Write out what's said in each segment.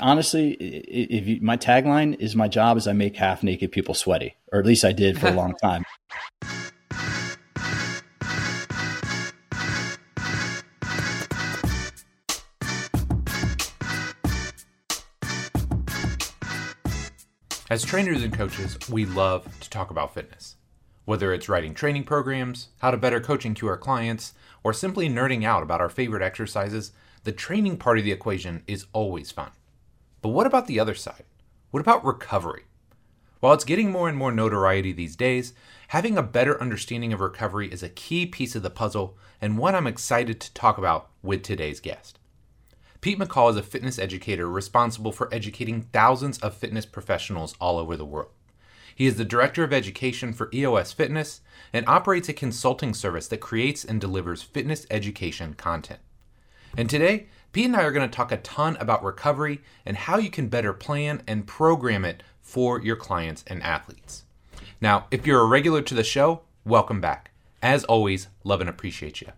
Honestly, if you, my tagline is my job is I make half naked people sweaty, or at least I did for a long time. As trainers and coaches, we love to talk about fitness. Whether it's writing training programs, how to better coach and cue our clients, or simply nerding out about our favorite exercises, the training part of the equation is always fun. But what about the other side? What about recovery? While it's getting more and more notoriety these days, having a better understanding of recovery is a key piece of the puzzle and one I'm excited to talk about with today's guest. Pete McCall is a fitness educator responsible for educating thousands of fitness professionals all over the world. He is the Director of Education for EOS Fitness and operates a consulting service that creates and delivers fitness education content. And today, Pete and I are going to talk a ton about recovery and how you can better plan and program it for your clients and athletes. Now, if you're a regular to the show, welcome back. As always, love and appreciate you.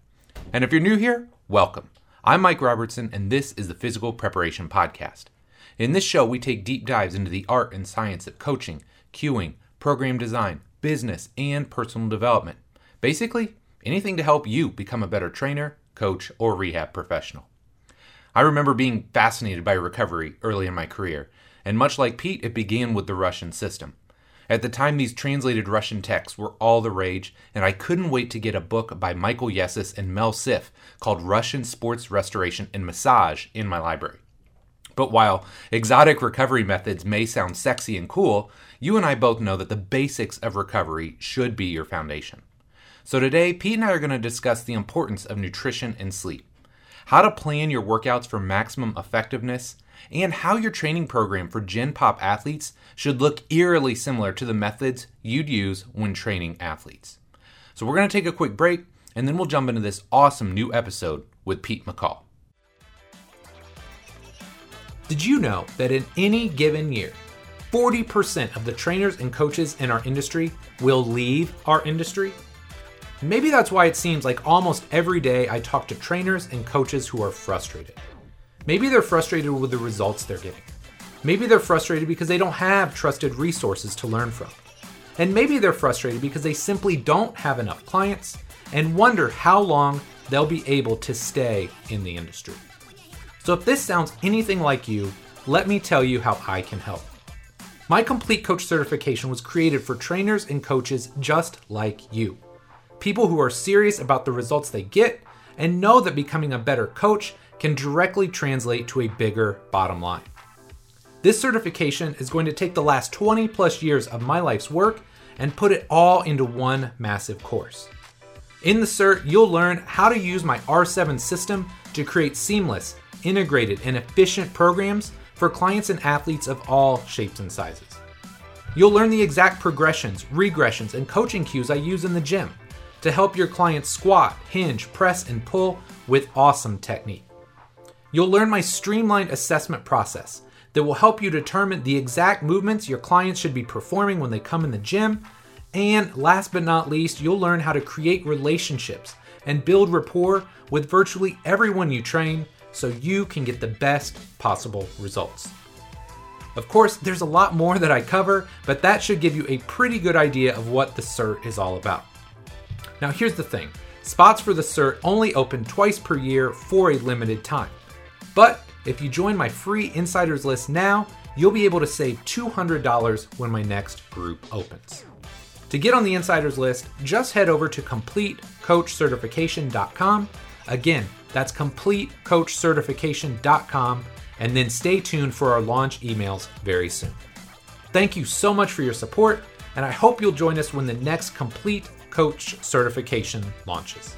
And if you're new here, welcome. I'm Mike Robertson, and this is the Physical Preparation Podcast. In this show, we take deep dives into the art and science of coaching, cueing, program design, business, and personal development. Basically, anything to help you become a better trainer, coach, or rehab professional. I remember being fascinated by recovery early in my career, and much like Pete, it began with the Russian system. At the time, these translated Russian texts were all the rage, and I couldn't wait to get a book by Michael Yessis and Mel Siff called Russian Sports Restoration and Massage in my library. But while exotic recovery methods may sound sexy and cool, you and I both know that the basics of recovery should be your foundation. So today, Pete and I are going to discuss the importance of nutrition and sleep, how to plan your workouts for maximum effectiveness, and how your training program for Gen Pop athletes should look eerily similar to the methods you'd use when training athletes. So, we're going to take a quick break and then we'll jump into this awesome new episode with Pete McCall. Did you know that in any given year, 40% of the trainers and coaches in our industry will leave our industry? Maybe that's why it seems like almost every day I talk to trainers and coaches who are frustrated. Maybe they're frustrated with the results they're getting. Maybe they're frustrated because they don't have trusted resources to learn from. And maybe they're frustrated because they simply don't have enough clients and wonder how long they'll be able to stay in the industry. So, if this sounds anything like you, let me tell you how I can help. My Complete Coach certification was created for trainers and coaches just like you. People who are serious about the results they get and know that becoming a better coach can directly translate to a bigger bottom line. This certification is going to take the last 20 plus years of my life's work and put it all into one massive course. In the cert, you'll learn how to use my R7 system to create seamless, integrated, and efficient programs for clients and athletes of all shapes and sizes. You'll learn the exact progressions, regressions, and coaching cues I use in the gym to help your clients squat, hinge, press, and pull with awesome technique. You'll learn my streamlined assessment process that will help you determine the exact movements your clients should be performing when they come in the gym. And last but not least, you'll learn how to create relationships and build rapport with virtually everyone you train so you can get the best possible results. Of course, there's a lot more that I cover, but that should give you a pretty good idea of what the CERT is all about. Now, here's the thing spots for the CERT only open twice per year for a limited time. But if you join my free insiders list now, you'll be able to save $200 when my next group opens. To get on the insiders list, just head over to completecoachcertification.com. Again, that's completecoachcertification.com, and then stay tuned for our launch emails very soon. Thank you so much for your support, and I hope you'll join us when the next Complete Coach certification launches.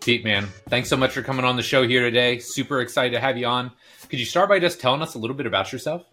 Pete, man, thanks so much for coming on the show here today. Super excited to have you on. Could you start by just telling us a little bit about yourself?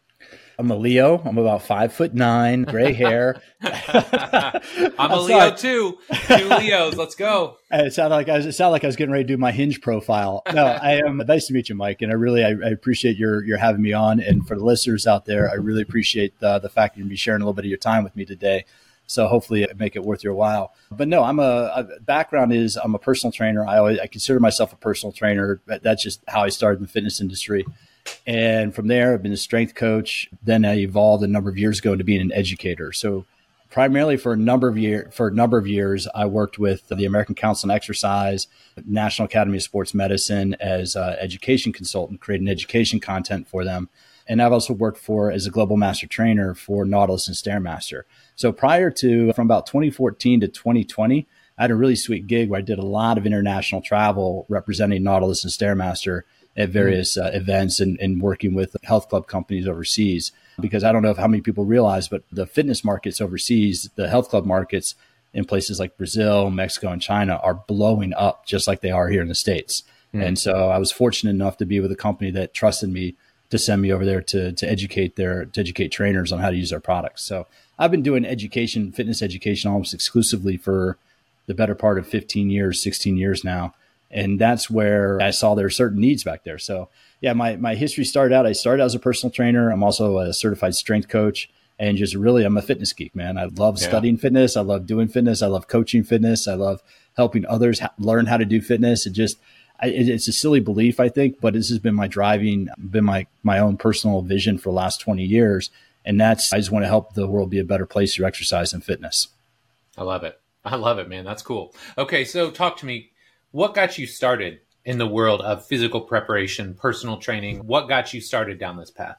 I'm a Leo. I'm about five foot nine, gray hair. I'm a Leo too. Two Leos. Let's go. It sounded like I was, it sounded like I was getting ready to do my hinge profile. No, I am nice to meet you, Mike, and I really I, I appreciate your your having me on. And for the listeners out there, I really appreciate the, the fact that you be sharing a little bit of your time with me today. So hopefully make it worth your while. But no, I'm a, a background is I'm a personal trainer. I always I consider myself a personal trainer. That's just how I started in the fitness industry. And from there, I've been a strength coach. Then I evolved a number of years ago into being an educator. So primarily for a number of year for a number of years, I worked with the American Council on Exercise, National Academy of Sports Medicine as an education consultant, creating education content for them. And I've also worked for as a global master trainer for Nautilus and Stairmaster. So prior to from about 2014 to 2020, I had a really sweet gig where I did a lot of international travel representing Nautilus and Stairmaster at various uh, events and, and working with health club companies overseas. Because I don't know if how many people realize, but the fitness markets overseas, the health club markets in places like Brazil, Mexico, and China are blowing up just like they are here in the States. Mm. And so I was fortunate enough to be with a company that trusted me to send me over there to, to educate their to educate trainers on how to use our products. So I've been doing education, fitness education almost exclusively for the better part of 15 years, 16 years now. And that's where I saw there are certain needs back there. So yeah, my, my history started out, I started as a personal trainer. I'm also a certified strength coach and just really, I'm a fitness geek, man. I love yeah. studying fitness. I love doing fitness. I love coaching fitness. I love helping others ha- learn how to do fitness. It just, I, it's a silly belief, I think, but this has been my driving, been my, my own personal vision for the last 20 years. And that's, I just want to help the world be a better place through exercise and fitness. I love it. I love it, man. That's cool. Okay. So talk to me. What got you started in the world of physical preparation, personal training? What got you started down this path?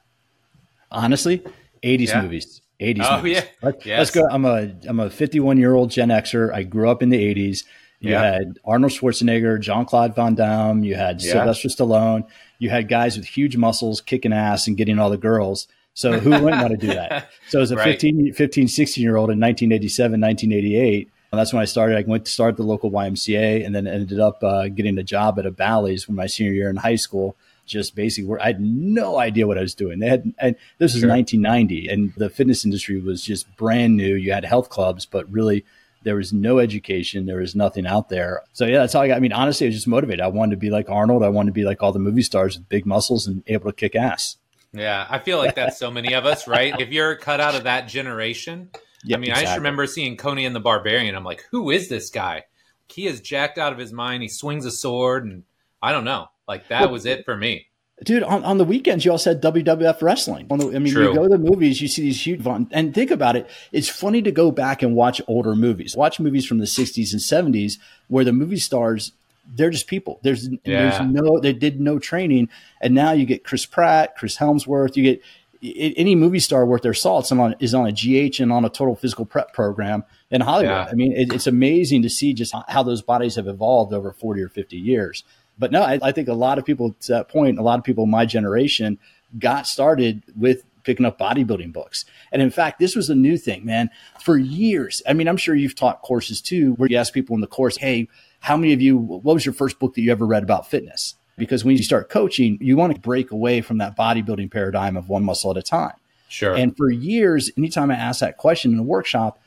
Honestly, 80s yeah. movies. 80s oh, movies. yeah. Let's, yes. let's, go. I'm a I'm a 51 year old Gen Xer. I grew up in the 80s. You yeah. had Arnold Schwarzenegger, Jean Claude Van Damme. You had yeah. Sylvester Stallone. You had guys with huge muscles kicking ass and getting all the girls. So who wouldn't want to do that? So as a right. 15, 15, 16 year old in 1987, 1988, that's when I started. I went to start the local YMCA and then ended up uh, getting a job at a Bally's for my senior year in high school. Just basically, where I had no idea what I was doing. They had, and this was sure. 1990, and the fitness industry was just brand new. You had health clubs, but really there was no education. There was nothing out there. So yeah, that's how I got. I mean, honestly, I was just motivated. I wanted to be like Arnold. I wanted to be like all the movie stars with big muscles and able to kick ass. Yeah, I feel like that's so many of us, right? If you're cut out of that generation, Yep, I mean, exactly. I just remember seeing Conan the Barbarian. I'm like, who is this guy? He is jacked out of his mind. He swings a sword, and I don't know. Like that well, was it for me. Dude, on, on the weekends, you all said WWF wrestling. The, I mean, True. you go to the movies, you see these huge, and think about it. It's funny to go back and watch older movies, watch movies from the 60s and 70s where the movie stars, they're just people. There's, yeah. there's no, they did no training. And now you get Chris Pratt, Chris Hemsworth, you get, any movie star worth their salt is on a GH and on a total physical prep program in Hollywood. Yeah. I mean, it, it's amazing to see just how those bodies have evolved over 40 or 50 years. But no, I, I think a lot of people to that point, a lot of people in my generation got started with picking up bodybuilding books. And in fact, this was a new thing, man. For years, I mean, I'm sure you've taught courses too, where you ask people in the course, hey, how many of you, what was your first book that you ever read about fitness? Because when you start coaching, you want to break away from that bodybuilding paradigm of one muscle at a time. Sure. And for years, anytime I asked that question in a workshop,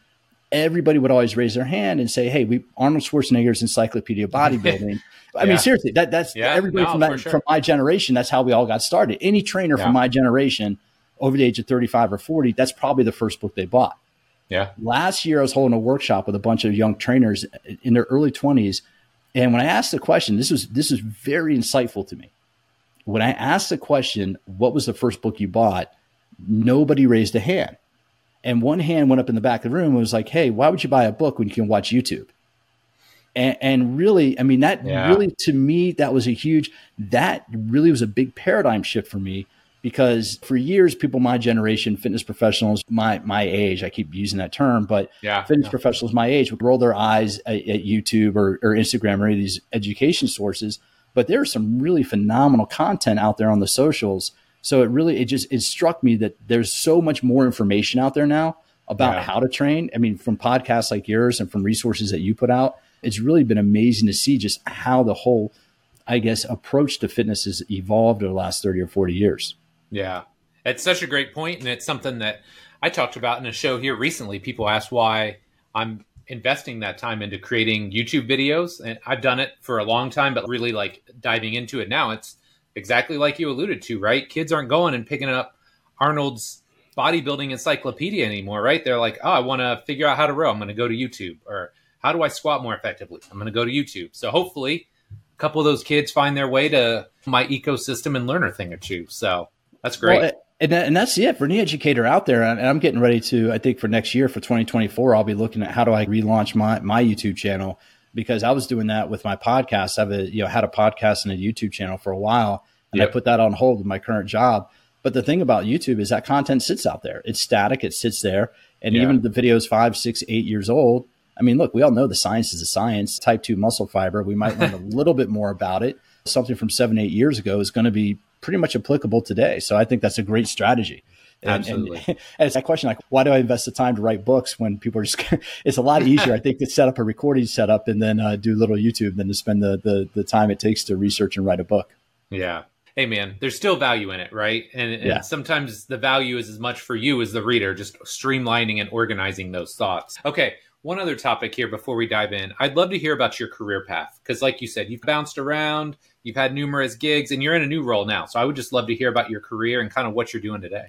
everybody would always raise their hand and say, "Hey, we Arnold Schwarzenegger's Encyclopedia of Bodybuilding." I yeah. mean, seriously, that that's yeah, everybody no, from that sure. from my generation. That's how we all got started. Any trainer yeah. from my generation over the age of thirty-five or forty, that's probably the first book they bought. Yeah. Last year, I was holding a workshop with a bunch of young trainers in their early twenties and when I asked the question, this was this is very insightful to me. When I asked the question, what was the first book you bought? Nobody raised a hand. And one hand went up in the back of the room and was like, hey, why would you buy a book when you can watch YouTube? And, and really, I mean, that yeah. really, to me, that was a huge, that really was a big paradigm shift for me because for years people my generation fitness professionals my my age i keep using that term but yeah, fitness yeah. professionals my age would roll their eyes at, at youtube or, or, instagram or any of these education sources but there's some really phenomenal content out there on the socials so it really it just it struck me that there's so much more information out there now about yeah. how to train i mean from podcasts like yours and from resources that you put out it's really been amazing to see just how the whole i guess approach to fitness has evolved over the last 30 or 40 years yeah. It's such a great point, and it's something that I talked about in a show here recently. People asked why I'm investing that time into creating YouTube videos, and I've done it for a long time, but really like diving into it now, it's exactly like you alluded to, right? Kids aren't going and picking up Arnold's bodybuilding encyclopedia anymore, right? They're like, oh, I want to figure out how to row. I'm going to go to YouTube. Or how do I squat more effectively? I'm going to go to YouTube. So hopefully, a couple of those kids find their way to my ecosystem and learn a thing or two. So that's great. Well, and, and that's it for any educator out there. And I'm getting ready to, I think for next year, for 2024, I'll be looking at how do I relaunch my, my YouTube channel because I was doing that with my podcast. I've a, you know, had a podcast and a YouTube channel for a while and yep. I put that on hold with my current job. But the thing about YouTube is that content sits out there. It's static. It sits there. And yeah. even if the video is five, six, eight years old, I mean, look, we all know the science is a science. Type 2 muscle fiber, we might learn a little bit more about it. Something from seven, eight years ago is going to be pretty much applicable today. So I think that's a great strategy. And, Absolutely. And, and, it's that question like, why do I invest the time to write books when people are just, it's a lot easier, I think, to set up a recording setup and then uh, do little YouTube than to spend the, the, the time it takes to research and write a book. Yeah. Hey man, there's still value in it, right? And, and yeah. sometimes the value is as much for you as the reader, just streamlining and organizing those thoughts. Okay, one other topic here before we dive in. I'd love to hear about your career path because, like you said, you've bounced around, you've had numerous gigs, and you're in a new role now. So I would just love to hear about your career and kind of what you're doing today.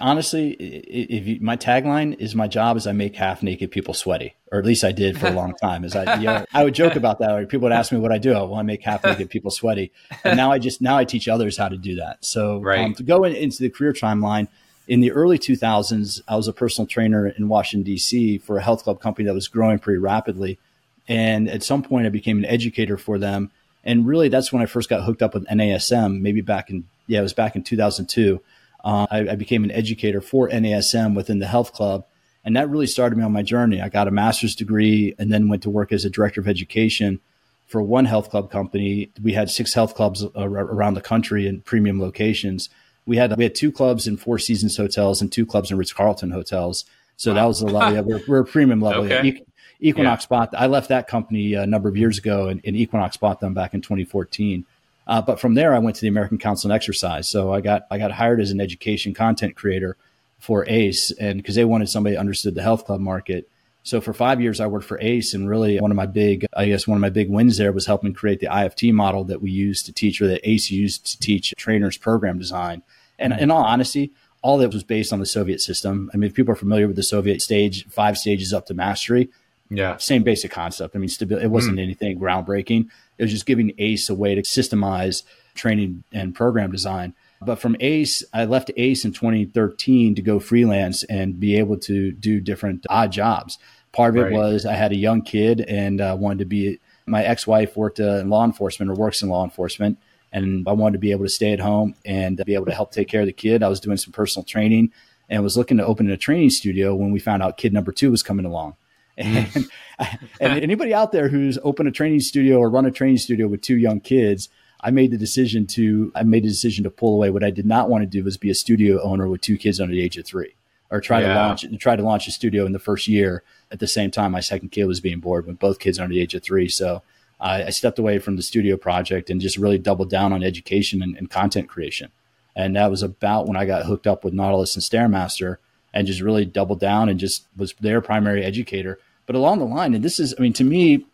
Honestly, if you, my tagline is my job is I make half naked people sweaty, or at least I did for a long time. As I, you know, I would joke about that. Or people would ask me what I do. Well, I make half naked people sweaty, and now I just now I teach others how to do that. So right. um, to go in, into the career timeline in the early 2000s, I was a personal trainer in Washington, D.C. for a health club company that was growing pretty rapidly. And at some point, I became an educator for them. And really, that's when I first got hooked up with NASM, maybe back in, yeah, it was back in 2002. Uh, I, I became an educator for NASM within the health club. And that really started me on my journey. I got a master's degree and then went to work as a director of education for one health club company. We had six health clubs around the country in premium locations we had we had two clubs in Four Seasons hotels and two clubs in Ritz Carlton hotels. So wow. that was a lot. Yeah, we're, we're a premium level. Okay. Equinox yeah. bought. I left that company a number of years ago, and, and Equinox bought them back in 2014. Uh, but from there, I went to the American Council on Exercise. So I got I got hired as an education content creator for ACE, and because they wanted somebody who understood the health club market. So for five years, I worked for ACE, and really one of my big, I guess, one of my big wins there was helping create the IFT model that we used to teach, or that ACE used to teach trainers program design. And in all honesty, all that was based on the Soviet system. I mean, if people are familiar with the Soviet stage, five stages up to mastery. Yeah, same basic concept. I mean, stability. It wasn't mm. anything groundbreaking. It was just giving ACE a way to systemize training and program design. But from ACE, I left ACE in 2013 to go freelance and be able to do different odd jobs. Part of it was I had a young kid and uh, wanted to be. My ex-wife worked uh, in law enforcement or works in law enforcement, and I wanted to be able to stay at home and be able to help take care of the kid. I was doing some personal training and was looking to open a training studio when we found out kid number two was coming along. And, and anybody out there who's opened a training studio or run a training studio with two young kids, I made the decision to I made the decision to pull away. What I did not want to do was be a studio owner with two kids under the age of three, or try yeah. to launch try to launch a studio in the first year at the same time my second kid was being born with both kids under the age of three. So I, I stepped away from the studio project and just really doubled down on education and, and content creation. And that was about when I got hooked up with Nautilus and Stairmaster and just really doubled down and just was their primary educator but along the line, and this is, I mean, to me,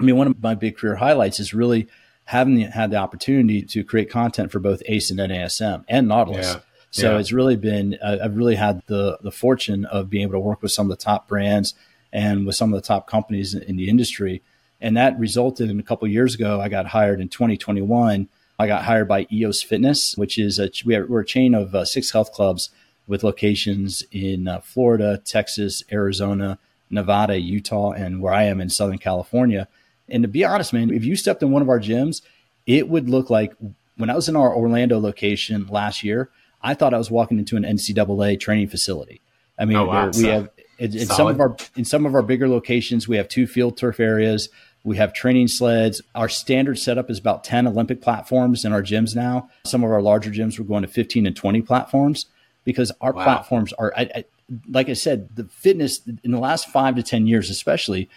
I mean, one of my big career highlights is really having the, had the opportunity to create content for both ACE and NASM and Nautilus. Yeah. So yeah. it's really been, uh, I've really had the the fortune of being able to work with some of the top brands and with some of the top companies in, in the industry. And that resulted in a couple years ago, I got hired in 2021. I got hired by EOS Fitness, which is a, we are, we're a chain of uh, six health clubs with locations in uh, Florida, Texas, Arizona, Nevada, Utah, and where I am in Southern California. And to be honest, man, if you stepped in one of our gyms, it would look like when I was in our Orlando location last year, I thought I was walking into an NCAA training facility. I mean, oh, wow. we have in, in some of our in some of our bigger locations, we have two field turf areas. We have training sleds. Our standard setup is about 10 Olympic platforms in our gyms now. Some of our larger gyms, we're going to 15 and 20 platforms because our wow. platforms are, I, I, like I said, the fitness in the last five to 10 years, especially,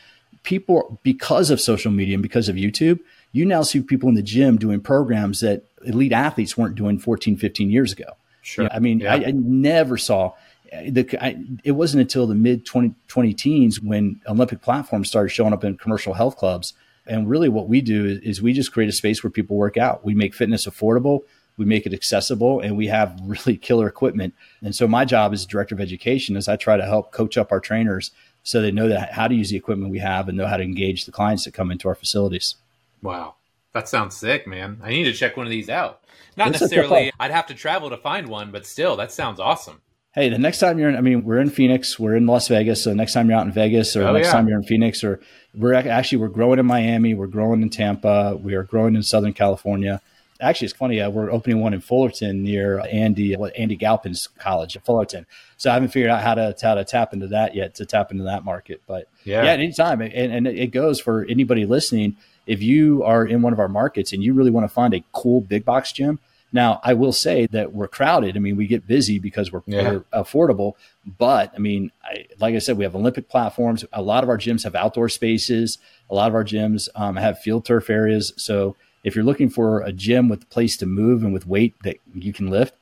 people, because of social media and because of YouTube, you now see people in the gym doing programs that elite athletes weren't doing 14, 15 years ago. Sure. You know, I mean, yeah. I, I, never saw the, I, it wasn't until the mid 20, 20 teens when Olympic platforms started showing up in commercial health clubs. And really, what we do is, is we just create a space where people work out. We make fitness affordable. We make it accessible, and we have really killer equipment. And so my job as director of education is I try to help coach up our trainers so they know that how to use the equipment we have and know how to engage the clients that come into our facilities. Wow. That sounds sick, man. I need to check one of these out. Not it's necessarily, I'd have to travel to find one, but still, that sounds awesome. Hey, the next time you're in, I mean, we're in Phoenix, we're in Las Vegas. So the next time you're out in Vegas or oh, next yeah. time you're in Phoenix or we're actually, we're growing in Miami, we're growing in Tampa, we are growing in Southern California. Actually, it's funny. Uh, we're opening one in Fullerton near Andy, Andy Galpin's college at Fullerton. So I haven't figured out how to, how to tap into that yet to tap into that market. But yeah, yeah anytime. And, and it goes for anybody listening if you are in one of our markets and you really want to find a cool big box gym, now I will say that we're crowded. I mean, we get busy because we're, yeah. we're affordable, but I mean, I, like I said, we have Olympic platforms. A lot of our gyms have outdoor spaces. A lot of our gyms um, have field turf areas. So if you're looking for a gym with a place to move and with weight that you can lift,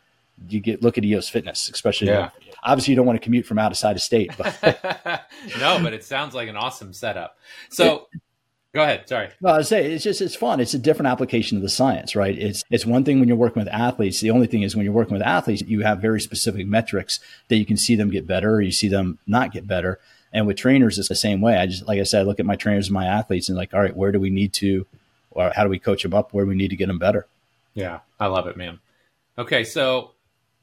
you get look at EOS Fitness, especially. Yeah. Obviously, you don't want to commute from out of side of state, but no, but it sounds like an awesome setup. So. It, Go ahead. Sorry. Well, I say it's just it's fun. It's a different application of the science, right? It's it's one thing when you're working with athletes. The only thing is when you're working with athletes, you have very specific metrics that you can see them get better, or you see them not get better. And with trainers, it's the same way. I just like I said, I look at my trainers and my athletes and like, all right, where do we need to, or how do we coach them up? Where we need to get them better? Yeah, I love it, man. Okay, so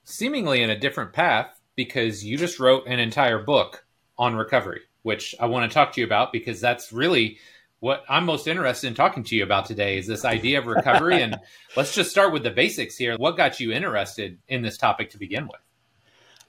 seemingly in a different path because you just wrote an entire book on recovery, which I want to talk to you about because that's really what I'm most interested in talking to you about today is this idea of recovery. and let's just start with the basics here. What got you interested in this topic to begin with?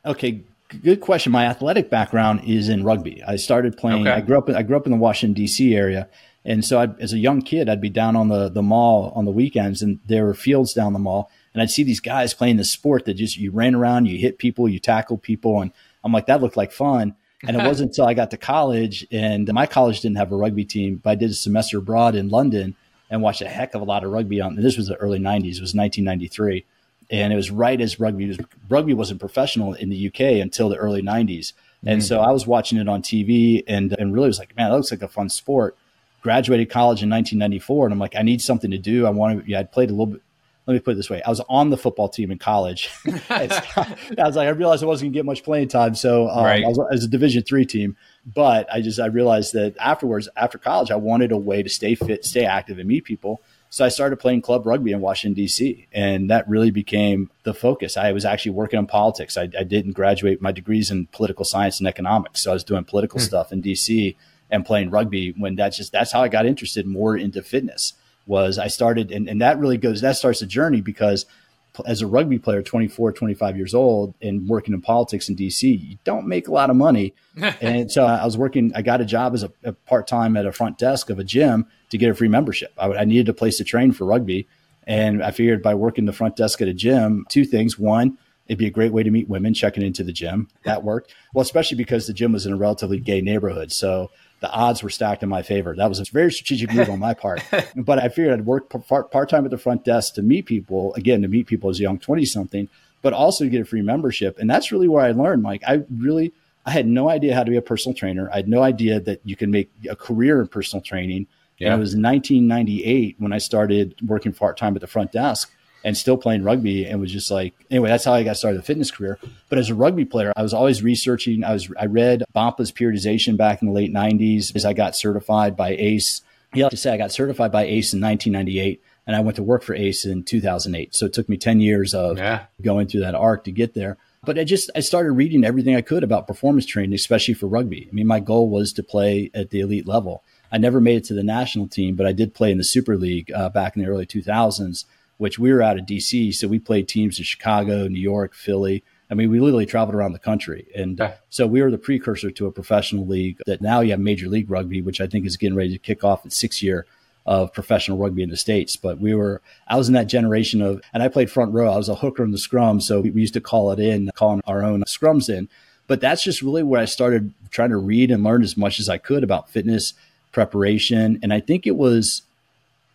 Okay, good question. My athletic background is in rugby. I started playing. Okay. I grew up. In, I grew up in the Washington D.C. area, and so I'd, as a young kid, I'd be down on the the mall on the weekends, and there were fields down the mall, and I'd see these guys playing this sport that just you ran around, you hit people, you tackled people, and I'm like, that looked like fun. And it wasn't until I got to college, and my college didn't have a rugby team, but I did a semester abroad in London and watched a heck of a lot of rugby on. this was the early '90s. It was 1993, and it was right as rugby was rugby wasn't professional in the UK until the early '90s. And mm-hmm. so I was watching it on TV, and and really was like, man, that looks like a fun sport. Graduated college in 1994, and I'm like, I need something to do. I want to. Yeah, I'd played a little bit let me put it this way: I was on the football team in college. I was like, I realized I wasn't going to get much playing time, so um, right. I, was, I was a Division three team. But I just I realized that afterwards, after college, I wanted a way to stay fit, stay active, and meet people. So I started playing club rugby in Washington D.C., and that really became the focus. I was actually working on politics. I, I didn't graduate my degrees in political science and economics, so I was doing political hmm. stuff in D.C. and playing rugby. When that's just that's how I got interested more into fitness was I started, and, and that really goes, that starts a journey because as a rugby player, 24, 25 years old, and working in politics in DC, you don't make a lot of money. and so I was working, I got a job as a, a part time at a front desk of a gym to get a free membership. I, I, needed a place to train for rugby. And I figured by working the front desk at a gym, two things. One, it'd be a great way to meet women checking into the gym. That worked. Well, especially because the gym was in a relatively gay neighborhood. So the odds were stacked in my favor. That was a very strategic move on my part. But I figured I'd work part time at the front desk to meet people, again, to meet people as a young 20 something, but also to get a free membership. And that's really where I learned, Mike. I really, I had no idea how to be a personal trainer. I had no idea that you can make a career in personal training. Yeah. And it was 1998 when I started working part time at the front desk and still playing rugby and was just like anyway that's how i got started the fitness career but as a rugby player i was always researching i was i read Bompa's periodization back in the late 90s as i got certified by ace you have to say i got certified by ace in 1998 and i went to work for ace in 2008 so it took me 10 years of yeah. going through that arc to get there but I just I started reading everything I could about performance training, especially for rugby. I mean, my goal was to play at the elite level. I never made it to the national team, but I did play in the Super League uh, back in the early 2000s which we were out of DC. So we played teams in Chicago, New York, Philly. I mean, we literally traveled around the country. And so we were the precursor to a professional league that now you have Major League Rugby, which I think is getting ready to kick off its sixth year of professional rugby in the States. But we were, I was in that generation of, and I played front row. I was a hooker in the scrum. So we, we used to call it in, calling our own scrums in. But that's just really where I started trying to read and learn as much as I could about fitness preparation. And I think it was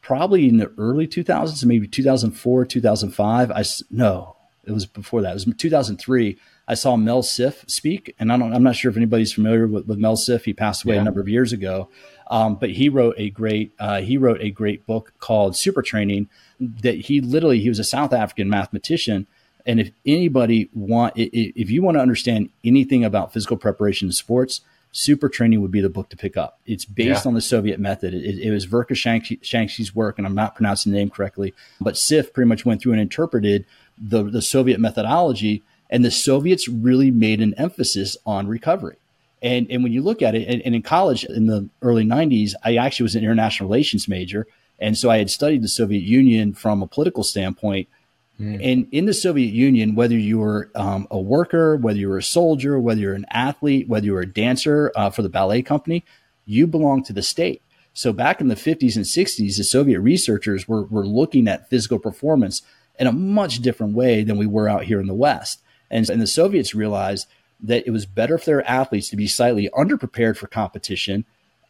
probably in the early 2000s, maybe 2004, 2005. I no, it was before that. It was 2003. I saw Mel Siff speak, and I don't, I'm not sure if anybody's familiar with, with Mel Siff. He passed away yeah. a number of years ago. Um, but he wrote a great uh, he wrote a great book called Super Training. That he literally he was a South African mathematician. And if anybody want if you want to understand anything about physical preparation in sports, Super Training would be the book to pick up. It's based yeah. on the Soviet method. It, it was Verkhoshansky's work, and I'm not pronouncing the name correctly, but Siff pretty much went through and interpreted the, the Soviet methodology, and the Soviets really made an emphasis on recovery. And, and when you look at it, and, and in college in the early 90s, I actually was an international relations major. And so I had studied the Soviet Union from a political standpoint Mm. And in the Soviet Union, whether you were um, a worker, whether you were a soldier, whether you're an athlete, whether you were a dancer uh, for the ballet company, you belong to the state. So back in the 50s and 60s, the Soviet researchers were, were looking at physical performance in a much different way than we were out here in the West. And, and the Soviets realized that it was better for their athletes to be slightly underprepared for competition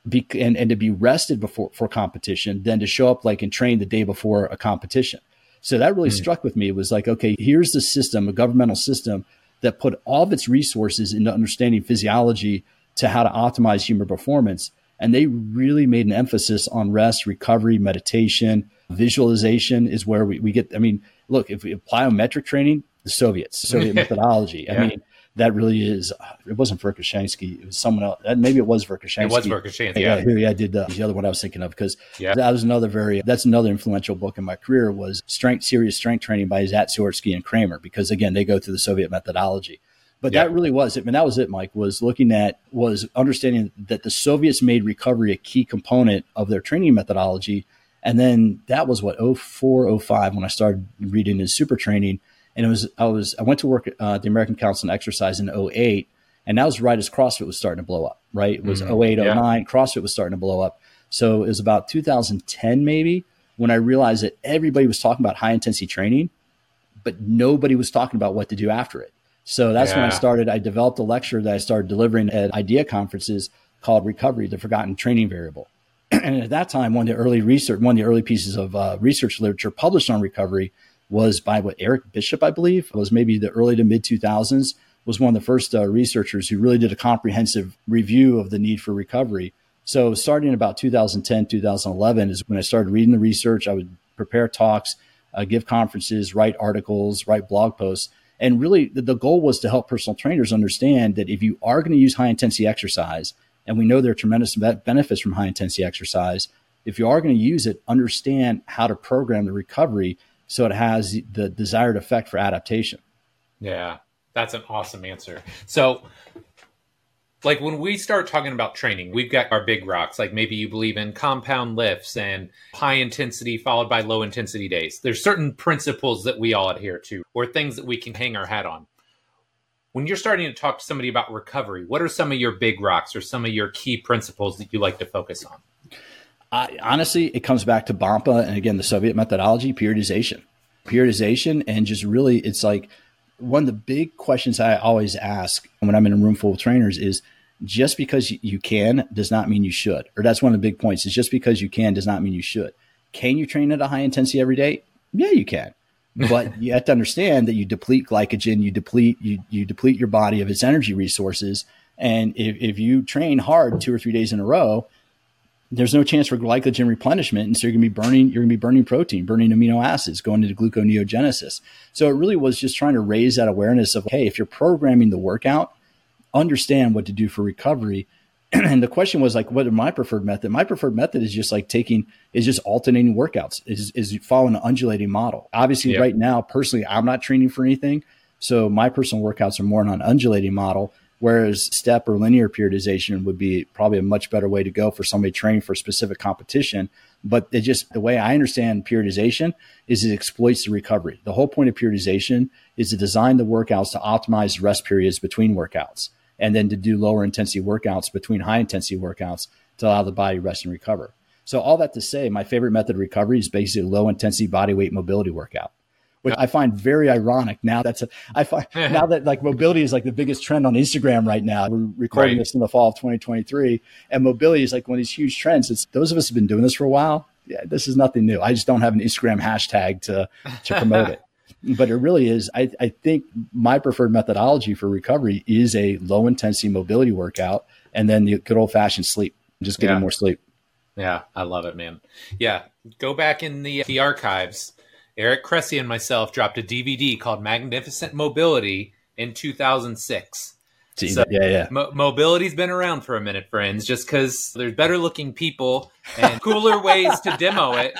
be, and, and to be rested before for competition than to show up like and train the day before a competition. So that really mm. struck with me. It was like, okay, here's the system, a governmental system that put all of its resources into understanding physiology to how to optimize human performance. And they really made an emphasis on rest, recovery, meditation, visualization is where we, we get. I mean, look, if we apply plyometric training, the Soviets, Soviet methodology. I mean, that really is. Uh, it wasn't Verkhoshansky. It was someone else. Maybe it was Verkhoshansky. It was Verkhoshansky. Yeah, yeah, yeah I did the, the other one I was thinking of because yeah. that was another very. That's another influential book in my career was Strength Serious Strength Training by Zatsiorsky and Kraemer because again they go through the Soviet methodology. But yeah. that really was it. I mean, that was it, Mike, was looking at, was understanding that the Soviets made recovery a key component of their training methodology. And then that was what, 04, 05, when I started reading his super training and it was I was I went to work at uh, the American Council on Exercise in 08, and that was right as CrossFit was starting to blow up. Right, it was mm-hmm. 08, yeah. 09, CrossFit was starting to blow up. So it was about 2010 maybe when I realized that everybody was talking about high intensity training, but nobody was talking about what to do after it. So that's yeah. when I started. I developed a lecture that I started delivering at IDEA conferences called Recovery, the Forgotten Training Variable. and at that time, one of the early research, one of the early pieces of uh, research literature published on recovery was by what Eric Bishop, I believe, was maybe the early to mid 2000s, was one of the first uh, researchers who really did a comprehensive review of the need for recovery. So starting about 2010, 2011 is when I started reading the research. I would prepare talks, uh, give conferences, write articles, write blog posts. And really, the, the goal was to help personal trainers understand that if you are going to use high intensity exercise, and we know there are tremendous benefits from high intensity exercise, if you are going to use it, understand how to program the recovery so it has the desired effect for adaptation. Yeah, that's an awesome answer. So, like when we start talking about training, we've got our big rocks. Like maybe you believe in compound lifts and high intensity followed by low intensity days. There's certain principles that we all adhere to or things that we can hang our hat on. When you're starting to talk to somebody about recovery, what are some of your big rocks or some of your key principles that you like to focus on? I, honestly, it comes back to Bompa and again the Soviet methodology, periodization, periodization, and just really, it's like one of the big questions I always ask when I'm in a room full of trainers is just because you can does not mean you should, or that's one of the big points. Is just because you can does not mean you should. Can you train at a high intensity every day? Yeah, you can. but you have to understand that you deplete glycogen, you deplete you you deplete your body of its energy resources. And if, if you train hard two or three days in a row, there's no chance for glycogen replenishment. And so you're going to be burning, you're going to be burning protein, burning amino acids, going into gluconeogenesis. So it really was just trying to raise that awareness of, hey, if you're programming the workout, understand what to do for recovery. and the question was like, what is my preferred method? My preferred method is just like taking, is just alternating workouts, is, is following an undulating model. Obviously, yep. right now, personally, I'm not training for anything. So my personal workouts are more on an undulating model Whereas step or linear periodization would be probably a much better way to go for somebody training for a specific competition. But it just the way I understand periodization is it exploits the recovery. The whole point of periodization is to design the workouts to optimize rest periods between workouts and then to do lower intensity workouts between high intensity workouts to allow the body rest and recover. So all that to say, my favorite method of recovery is basically low intensity body weight mobility workout which I find very ironic. Now that's a, I find now that like mobility is like the biggest trend on Instagram right now. We're recording right. this in the fall of 2023, and mobility is like one of these huge trends. It's those of us have been doing this for a while. Yeah, this is nothing new. I just don't have an Instagram hashtag to to promote it. But it really is. I, I think my preferred methodology for recovery is a low intensity mobility workout and then the good old fashioned sleep. just getting Yeah. more sleep. Yeah, I love it, man. Yeah, go back in the the archives. Eric Cressey and myself dropped a DVD called Magnificent Mobility in 2006. See, So- yeah, yeah. Mo- mobility's been around for a minute, friends. Just because there's better looking people and cooler ways to demo it.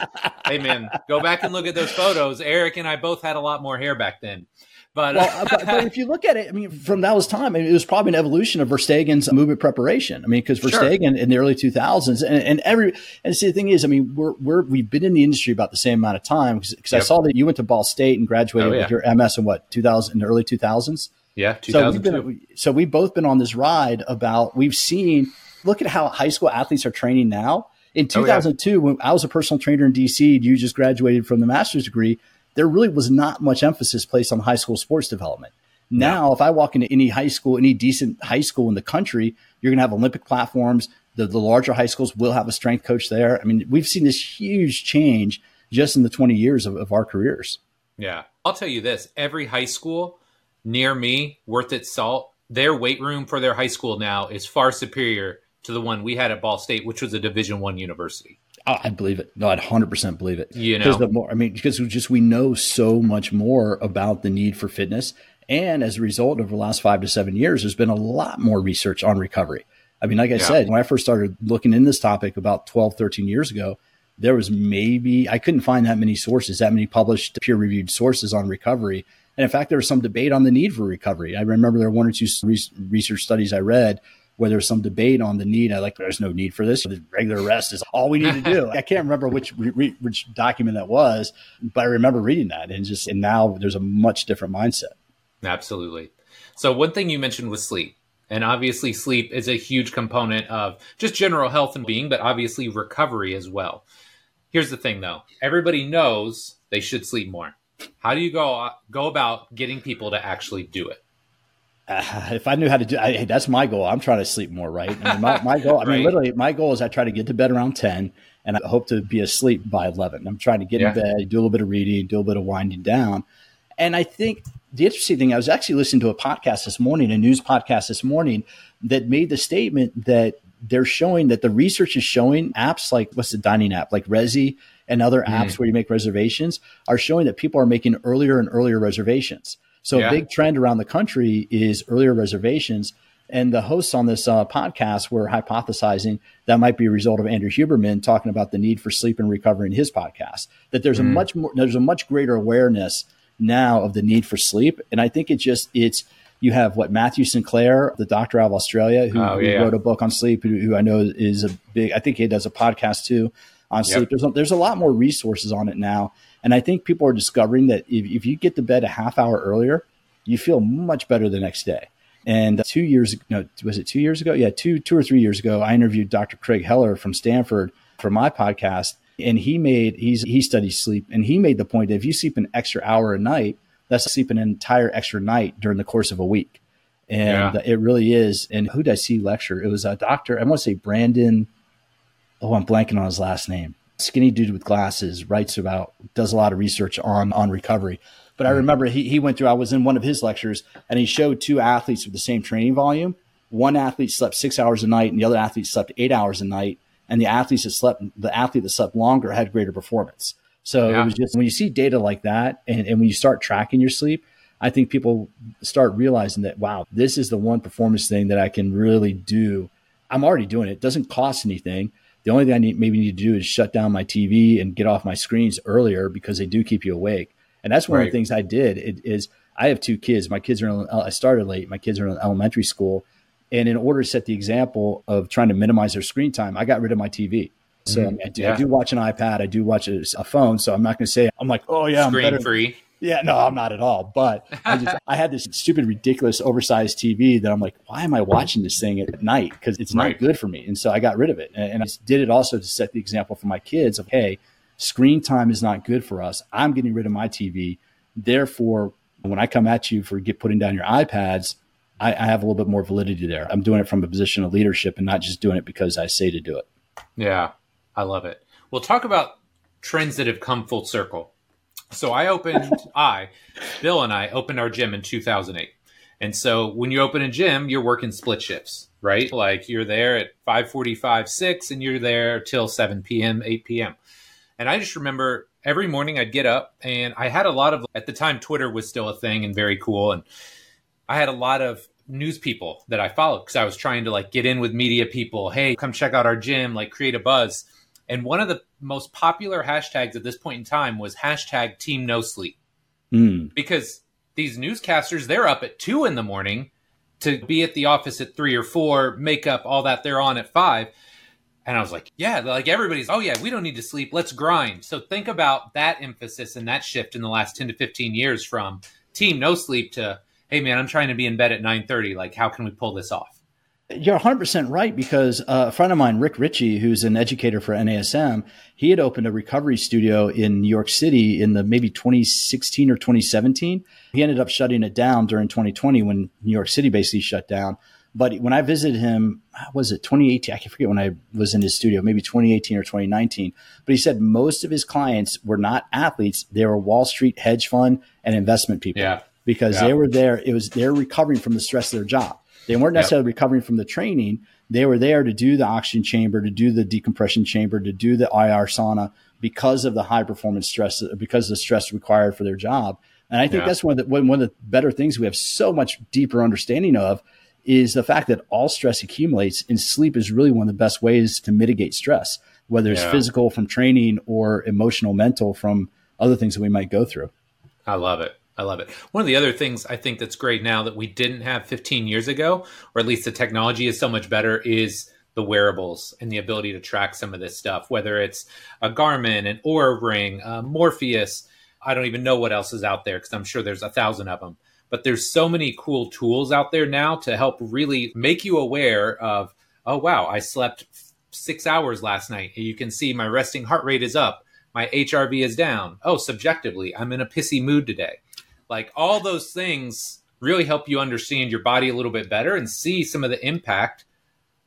Hey, man, go back and look at those photos. Eric and I both had a lot more hair back then. But, well, uh, but, but if you look at it, I mean, from that was time, I mean, it was probably an evolution of Verstegen's movement preparation. I mean, because Sure. Verstegen in the early 2000s, and, and every, and see, the thing is, I mean, we're, we're, we've been in the industry about the same amount of time because I saw that you went to Ball State and graduated Oh, yeah. with your MS in what, 2000, in the early 2000s? yeah, So we've 2002. been, so we've both been on this ride about, we've seen, look at how high school athletes are training now. In Oh, yeah. 2002, when I was a personal trainer in DC, you just graduated from the master's degree. There really was not much emphasis placed on high school sports development. Now, if I walk into any high school, any decent high school in the country, you're going to have Olympic platforms. The, the larger high schools will have a strength coach there. I mean, we've seen this huge change just in the 20 years of, of our careers. Yeah. I'll tell you this every high school near me, worth its salt, their weight room for their high school now is far superior to the one we had at Ball State, which was a Division One university. Oh, I believe it. No, I'd 100% believe it. You know, Because the more, I mean, because we just we know so much more about the need for fitness. And as a result, over the last five to seven years, there's been a lot more research on recovery. I mean, like I Yeah. said, when I first started looking in this topic about 12, 13 years ago, there was maybe, I couldn't find that many sources, that many published peer reviewed sources on recovery. And in fact, there was some debate on the need for recovery. I remember there were one or two re- research studies I read where there was some debate on the need. I like, there's no need for this. The regular rest is all we need to do. I can't remember which re- which document that was, but I remember reading that and just and now there's a much different mindset. Absolutely. So, one thing you mentioned was sleep. And obviously, sleep is a huge component of just general health and being, but obviously recovery as well. Here's the thing though everybody knows they should sleep more. How do you go, go about getting people to actually do it? Uh, if I knew how to do, I, hey, that's my goal. I'm trying to sleep more, right? I mean, my, my goal. I mean, Right. literally, my goal is I try to get to bed around ten, and I hope to be asleep by eleven. I'm trying to get Yeah. in bed, do a little bit of reading, do a little bit of winding down, and I think the interesting thing, I was actually listening to a podcast this morning, a news podcast this morning, that made the statement that they're showing that the research is showing apps like what's the dining app, like Resy and other apps where you make reservations, are showing that people are making earlier and earlier reservations. So Yeah. a big trend around the country is earlier reservations. And the hosts on this uh, podcast were hypothesizing that might be a result of Andrew Huberman talking about the need for sleep and recovery in his podcast. That there's a much more, there's a much greater awareness now of the need for sleep, and I think it just it's you have what Matthew Sinclair, the doctor out of Australia, who, Oh, who wrote a book on sleep, who, who I know is a big. I think he does a podcast too on Yep. sleep. There's a, there's a lot more resources on it now, and I think people are discovering that if, if you get to bed a half hour earlier, you feel much better the next day. And two years, no, was it two years ago? Yeah, two, two or three years ago, I interviewed Dr. Craig Heller from Stanford for my podcast, and he made he's he studies sleep, and he made the point that if you sleep an extra hour a night, that's sleeping an entire extra night during the course of a week, and Yeah. it really is. And who did I see lecture? It was a doctor. I want to say Brandon. Oh, I'm blanking on his last name. Skinny dude with glasses writes about does a lot of research on on recovery. But I hmm. remember he, he went through, I was in one of his lectures and he showed two athletes with the same training volume. One athlete slept six hours a night and the other athlete slept eight hours a night. And the athletes that slept, the athlete that slept longer had greater performance. So Yeah. it was just when you see data like that and, and when you start tracking your sleep, I think people start realizing that, wow, this is the one performance thing that I can really do. I'm already doing it. It doesn't cost anything. The only thing I need, maybe need to do is shut down my TV and get off my screens earlier because they do keep you awake. And that's one of the things I did. It is I have two kids. My kids are in, I started late. My kids are in elementary school, and in order to set the example of trying to minimize their screen time, I got rid of my TV. So mm-hmm. I, mean, I, do, I do watch an iPad. I do watch a, a phone. So I'm not going to say I'm like, oh yeah, I'm Screen better. free. Yeah, no, I'm not at all. But I just I had this stupid, ridiculous, oversized TV that I'm like, why am I watching this thing at night? Because it's not Right. good for me. And so I got rid of it. And, and I did it also to set the example for my kids of hey, screen time is not good for us. I'm getting rid of my TV. Therefore, when I come at you for get putting down your iPads, I, I have a little bit more validity there. I'm doing it from a position of leadership and not just doing it because I say to do it. Yeah, I love it. We'll talk about trends that have come full circle. So I opened, I, Bill and I opened our gym in 2008. And so when you open a gym, you're working split shifts. right? Like you're there at 5:45, 6 and you're there till 7 p.m., 8 p.m. And I just remember every morning I'd get up and I had a lot of at the time Twitter was still a thing and very cool and I had a lot of news people that I followed because I was trying to like get in with media people. Hey, come check out our gym, like create a buzz. And one of the most popular hashtags at this point in time was hashtag team no sleep. Mm. Because these newscasters, they're up at two in the morning to be at the office at three or four, make up all that they're on at five. And I was like, yeah, like everybody's, oh yeah, we don't need to sleep. Let's grind. So think about that emphasis and that shift in the last 10 to 15 years from team no sleep to, hey man, I'm trying to be in bed at 930. Like, how can we pull this off? You're 100% right because uh, a friend of mine, Rick Richey, who's an educator for NASM, he had opened a recovery studio in New York City in the maybe 2016 or 2017. He ended up shutting it down during 2020 when New York City basically shut down. But when I visited him, was it 2018? I can forget when I was in his studio, maybe 2018 or 2019. But he said most of his clients were not athletes; they were Wall Street hedge fund and investment people. Yeah. Because yeah. they were there, it was they're recovering from the stress of their job. They weren't necessarily yep. recovering from the training. They were there to do the oxygen chamber, to do the decompression chamber, to do the IR sauna because of the high performance stress, because of the stress required for their job. And I think yeah. that's one of the one of the better things we have so much deeper understanding of is the fact that all stress accumulates and sleep is really one of the best ways to mitigate stress, whether it's yeah. physical from training or emotional, mental from other things that we might go through. I love it. I love it. One of the other things I think that's great now that we didn't have 15 years ago, or at least the technology is so much better, is the wearables and the ability to track some of this stuff, whether it's a Garmin, an Oura Ring, Morpheus. I don't even know what else is out there because I'm sure there's a thousand of them. But there's so many cool tools out there now to help really make you aware of, oh, wow, I slept six hours last night. You can see my resting heart rate is up. My HRV is down. Oh, subjectively, I'm in a pissy mood today like all those things really help you understand your body a little bit better and see some of the impact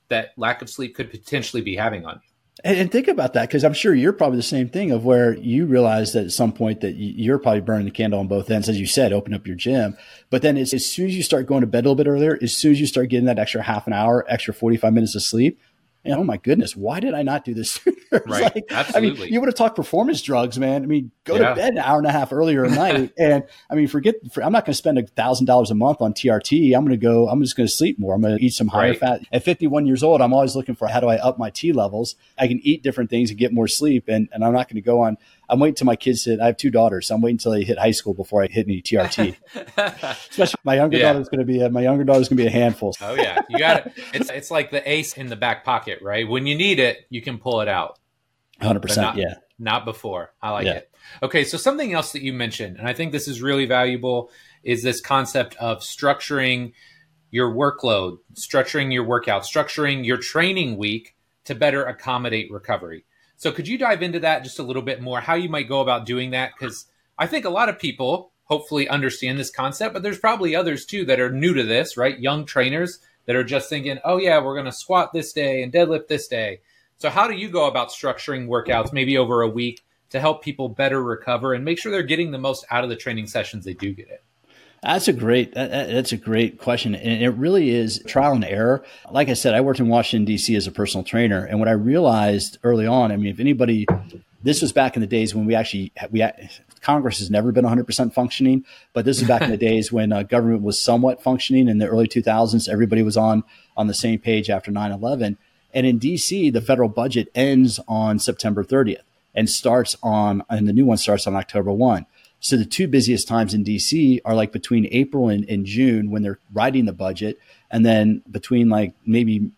that lack of sleep could potentially be having on you. And, think about that because I'm sure you're probably the same thing of where you realize that at some point that you're probably burning the candle on both ends, as you said, open up your gym. But then as, as soon as you start going to bed a little bit earlier, as soon as you start getting that extra half an hour, extra 45 minutes of sleep, and, oh my goodness, why did I not do this sooner? right. Like, Absolutely. I mean, you would have talked performance drugs, man. I mean, go yeah. to bed an hour and a half earlier at night. and I mean, forget, for, I'm not going to spend a thousand dollars a month on TRT. I'm going to go, I'm just going to sleep more. I'm going to eat some higher right. fat. At 51 years old, I'm always looking for how do I up my T levels? I can eat different things and get more sleep. And, and I'm not going to go on I'm waiting till my kids hit. I have two daughters, so I'm waiting until they hit high school before I hit any TRT. Especially my younger yeah. daughter's going to be a, my younger daughter's going to be a handful. Oh yeah, you got it. It's it's like the ace in the back pocket, right? When you need it, you can pull it out. Hundred percent. Yeah. Not before. I like yeah. it. Okay, so something else that you mentioned, and I think this is really valuable, is this concept of structuring your workload, structuring your workout, structuring your training week to better accommodate recovery. So could you dive into that just a little bit more, how you might go about doing that? Because I think a lot of people hopefully understand this concept, but there's probably others too that are new to this, right? Young trainers that are just thinking, oh, yeah, we're going to squat this day and deadlift this day. So, how do you go about structuring workouts maybe over a week to help people better recover and make sure they're getting the most out of the training sessions they do get it? That's a great that's a great question, and it really is trial and error. Like I said, I worked in Washington D.C. as a personal trainer, and what I realized early on, I mean, if anybody, this was back in the days when we actually we Congress has never been 100% functioning, but this is back in the days when uh, government was somewhat functioning in the early 2000s. Everybody was on on the same page after 9/11, and in D.C. the federal budget ends on September 30th and starts on, and the new one starts on October 1. So the two busiest times in DC are like between April and, and June when they're writing the budget, and then between like maybe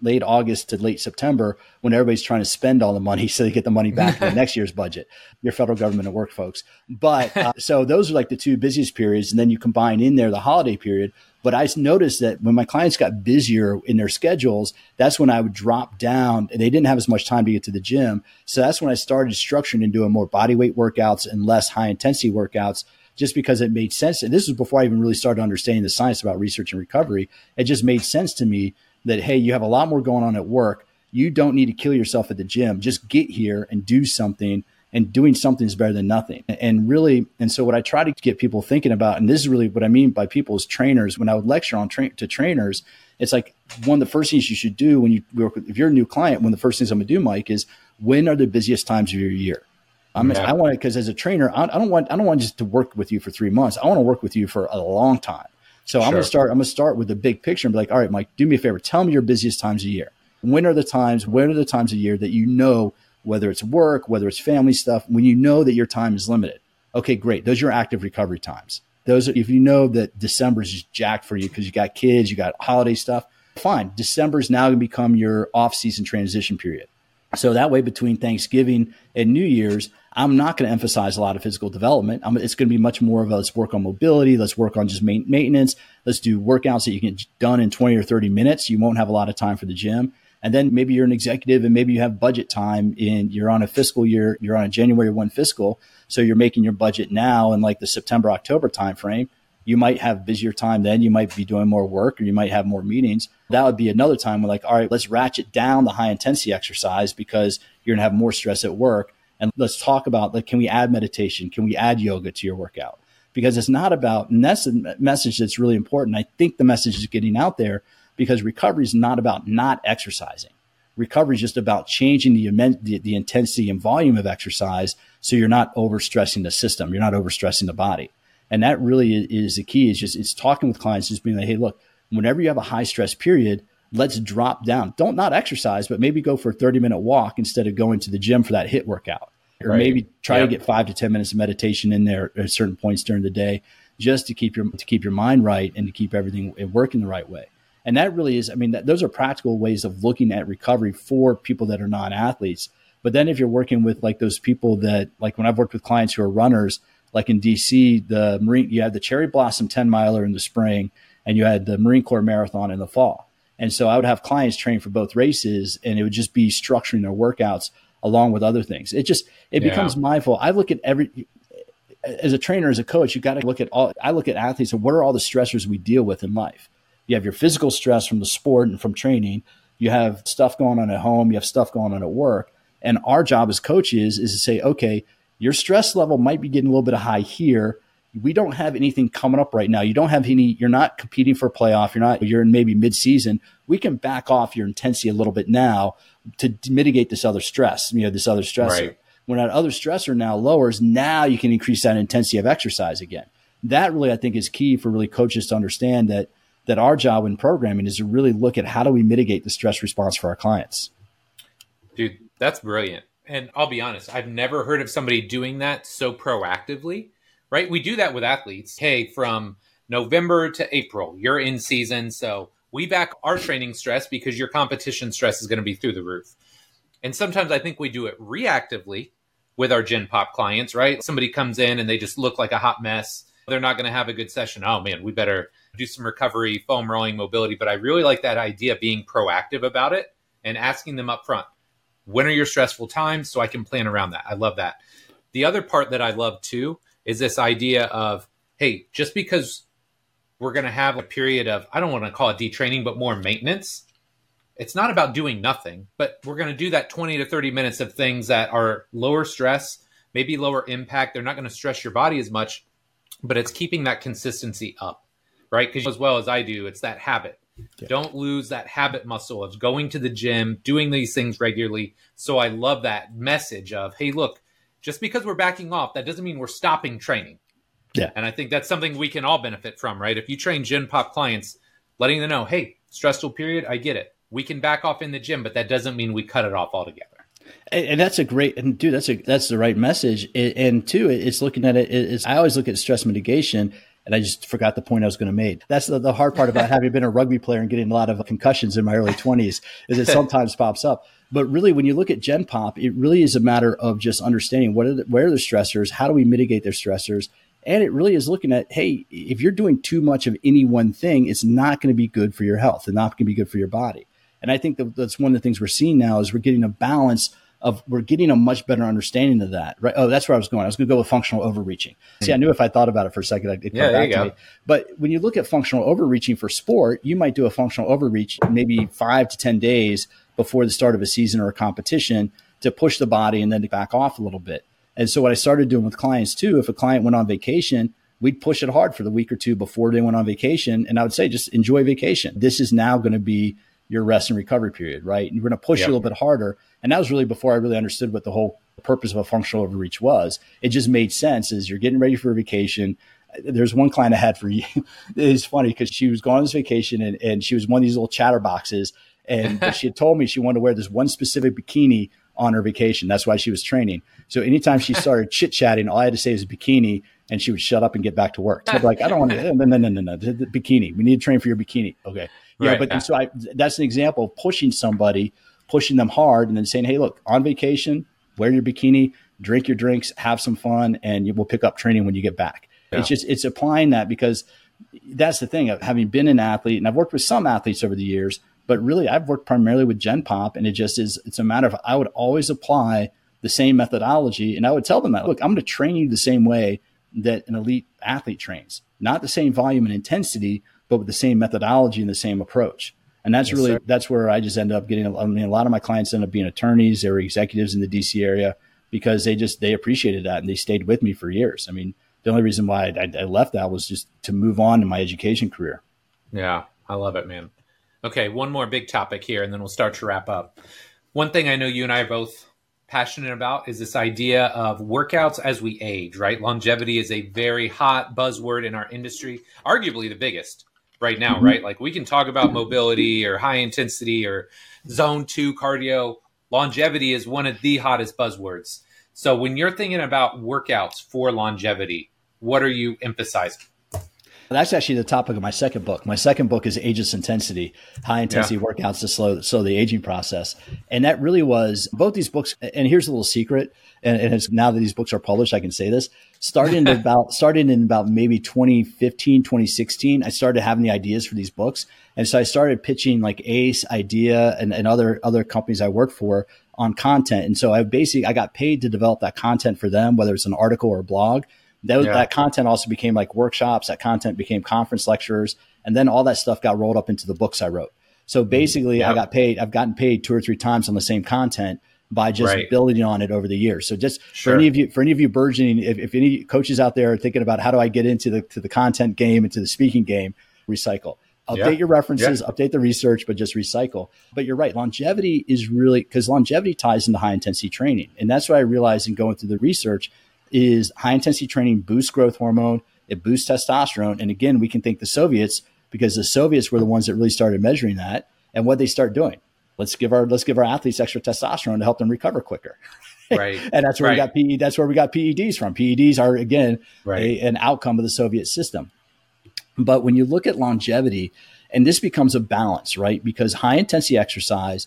late August to late September when everybody's trying to spend all the money so they get the money back in the next year's budget. Your federal government at work, folks. But uh, so those are like the two busiest periods, and then you combine in there the holiday period. But I noticed that when my clients got busier in their schedules, that's when I would drop down. They didn't have as much time to get to the gym. So that's when I started structuring and doing more body weight workouts and less high intensity workouts just because it made sense. And this was before I even really started understanding the science about research and recovery. It just made sense to me that, hey, you have a lot more going on at work. You don't need to kill yourself at the gym. Just get here and do something and doing something is better than nothing. And really, and so what I try to get people thinking about, and this is really what I mean by people as trainers, when I would lecture on tra- to trainers, it's like one of the first things you should do when you work with, if you're a new client, one of the first things I'm gonna do, Mike, is when are the busiest times of your year? I'm, yeah. I want to, because as a trainer, I, I, don't want, I don't want just to work with you for three months. I want to work with you for a long time. So sure. I'm going to start, I'm going to start with the big picture and be like, all right, Mike, do me a favor. Tell me your busiest times of year. When are the times, when are the times of year that you know whether it's work, whether it's family stuff, when you know that your time is limited. Okay, great. Those are your active recovery times. Those are, if you know that December is just jacked for you because you got kids, you got holiday stuff, fine. December is now going to become your off season transition period. So that way, between Thanksgiving and New Year's, I'm not going to emphasize a lot of physical development. I'm, it's going to be much more of a, let's work on mobility, let's work on just maintenance, let's do workouts that you can get done in 20 or 30 minutes. You won't have a lot of time for the gym. And then maybe you're an executive and maybe you have budget time and you're on a fiscal year, you're on a January 1 fiscal. So you're making your budget now in like the September, October timeframe. You might have busier time then. You might be doing more work or you might have more meetings. That would be another time when like, all right, let's ratchet down the high intensity exercise because you're going to have more stress at work. And let's talk about like, can we add meditation? Can we add yoga to your workout? Because it's not about, and that's the message that's really important. I think the message is getting out there because recovery is not about not exercising. Recovery is just about changing the, the, the intensity and volume of exercise so you're not overstressing the system, you're not overstressing the body. And that really is the key. Is just it's talking with clients, just being like, hey, look, whenever you have a high stress period, let's drop down. Don't not exercise, but maybe go for a 30 minute walk instead of going to the gym for that HIIT workout. Or right. maybe try yep. to get five to 10 minutes of meditation in there at certain points during the day just to keep your to keep your mind right and to keep everything working the right way. And that really is, I mean, that, those are practical ways of looking at recovery for people that are non athletes. But then if you're working with like those people that, like when I've worked with clients who are runners, like in DC, the Marine, you had the Cherry Blossom 10 miler in the spring and you had the Marine Corps Marathon in the fall. And so I would have clients train for both races and it would just be structuring their workouts along with other things. It just, it yeah. becomes mindful. I look at every, as a trainer, as a coach, you got to look at all, I look at athletes and what are all the stressors we deal with in life? You have your physical stress from the sport and from training. You have stuff going on at home. You have stuff going on at work. And our job as coaches is to say, okay, your stress level might be getting a little bit high here. We don't have anything coming up right now. You don't have any, you're not competing for a playoff. You're not, you're in maybe mid season. We can back off your intensity a little bit now to mitigate this other stress, you know, this other stressor. Right. When that other stressor now lowers, now you can increase that intensity of exercise again. That really, I think, is key for really coaches to understand that that our job in programming is to really look at how do we mitigate the stress response for our clients. Dude, that's brilliant. And I'll be honest, I've never heard of somebody doing that so proactively, right? We do that with athletes. Hey, from November to April, you're in season. So we back our training stress because your competition stress is going to be through the roof. And sometimes I think we do it reactively with our Gen Pop clients, right? Somebody comes in and they just look like a hot mess. They're not going to have a good session. Oh man, we better do some recovery, foam rolling, mobility. But I really like that idea of being proactive about it and asking them up front, when are your stressful times so I can plan around that. I love that. The other part that I love too is this idea of, hey, just because we're going to have a period of, I don't want to call it detraining, but more maintenance. It's not about doing nothing, but we're going to do that 20 to 30 minutes of things that are lower stress, maybe lower impact. They're not going to stress your body as much, but it's keeping that consistency up right? Because as well as I do, it's that habit. Yeah. Don't lose that habit muscle of going to the gym, doing these things regularly. So I love that message of, hey, look, just because we're backing off, that doesn't mean we're stopping training. Yeah. And I think that's something we can all benefit from, right? If you train Gen Pop clients, letting them know, hey, stressful period, I get it. We can back off in the gym, but that doesn't mean we cut it off altogether. And, and that's a great, and dude, that's a that's the right message. And, and two, it's looking at it. It's I always look at stress mitigation and I just forgot the point I was going to make. That's the, the hard part about having been a rugby player and getting a lot of concussions in my early 20s is it sometimes pops up. But really, when you look at Gen Pop, it really is a matter of just understanding what are the, where are the stressors, how do we mitigate their stressors, and it really is looking at hey, if you're doing too much of any one thing, it's not going to be good for your health and not going to be good for your body. And I think that that's one of the things we're seeing now is we're getting a balance of we're getting a much better understanding of that, right? Oh, that's where I was going. I was going to go with functional overreaching. See, I knew if I thought about it for a second, it'd come yeah, back to me. But when you look at functional overreaching for sport, you might do a functional overreach maybe five to 10 days before the start of a season or a competition to push the body and then to back off a little bit. And so what I started doing with clients too, if a client went on vacation, we'd push it hard for the week or two before they went on vacation. And I would say, just enjoy vacation. This is now going to be your rest and recovery period, right? And we're going to push yep. you a little bit harder. And that was really before I really understood what the whole purpose of a functional overreach was. It just made sense as you're getting ready for a vacation. There's one client I had for you. it's funny because she was going on this vacation and, and she was one of these little chatterboxes. And she had told me she wanted to wear this one specific bikini on her vacation. That's why she was training. So anytime she started chit chatting, all I had to say was bikini and she would shut up and get back to work. So like, I don't want to, no, no, no, no, no, the, the bikini. We need to train for your bikini. Okay. Yeah. Right. But yeah. so I, that's an example of pushing somebody, pushing them hard and then saying, Hey, look, on vacation, wear your bikini, drink your drinks, have some fun, and you will pick up training when you get back. Yeah. It's just, it's applying that because that's the thing of having been an athlete and I've worked with some athletes over the years, but really I've worked primarily with Gen Pop and it just is, it's a matter of, I would always apply the same methodology. And I would tell them that, look, I'm going to train you the same way that an elite athlete trains, not the same volume and intensity, but with the same methodology and the same approach. And that's yes, really sir. that's where I just end up getting. I mean, a lot of my clients end up being attorneys. They were executives in the DC area because they just they appreciated that and they stayed with me for years. I mean, the only reason why I, I left that was just to move on in my education career. Yeah, I love it, man. Okay, one more big topic here, and then we'll start to wrap up. One thing I know you and I are both passionate about is this idea of workouts as we age, right? Longevity is a very hot buzzword in our industry, arguably the biggest right now, mm-hmm. right? Like we can talk about mobility or high intensity or zone two cardio. Longevity is one of the hottest buzzwords. So when you're thinking about workouts for longevity, what are you emphasizing? That's actually the topic of my second book. My second book is Ageless Intensity, High Intensity yeah. Workouts to slow, slow the aging process. And that really was both these books. And here's a little secret. And, and now that these books are published, I can say this. Starting in about, starting in about maybe 2015, 2016, I started having the ideas for these books. And so I started pitching like ACE, IDEA, and, and other, other companies I work for on content. And so I basically, I got paid to develop that content for them, whether it's an article or a blog. That, yeah. that content also became like workshops. That content became conference lectures, and then all that stuff got rolled up into the books I wrote. So basically, I got paid. I've gotten paid two or three times on the same content by just right. building on it over the years. So just sure. for any of you, for any of you burgeoning, if, if, any coaches out there are thinking about how do I get into the to the content game, into the speaking game, recycle. Update yeah. your references, yeah. update the research, but just recycle. But you're right. Longevity is really because longevity ties into high intensity training. And that's what I realized in going through the research is high intensity training boosts growth hormone, it boosts testosterone. And again, we can thank the Soviets because the Soviets were the ones that really started measuring that. And what they start doing, let's give our let's give our athletes extra testosterone to help them recover quicker. Right. and that's where right. we got PE. That's where we got PEDs from. PEDs are again right. a, an outcome of the Soviet system. But when you look at longevity, and this becomes a balance, right? Because high intensity exercise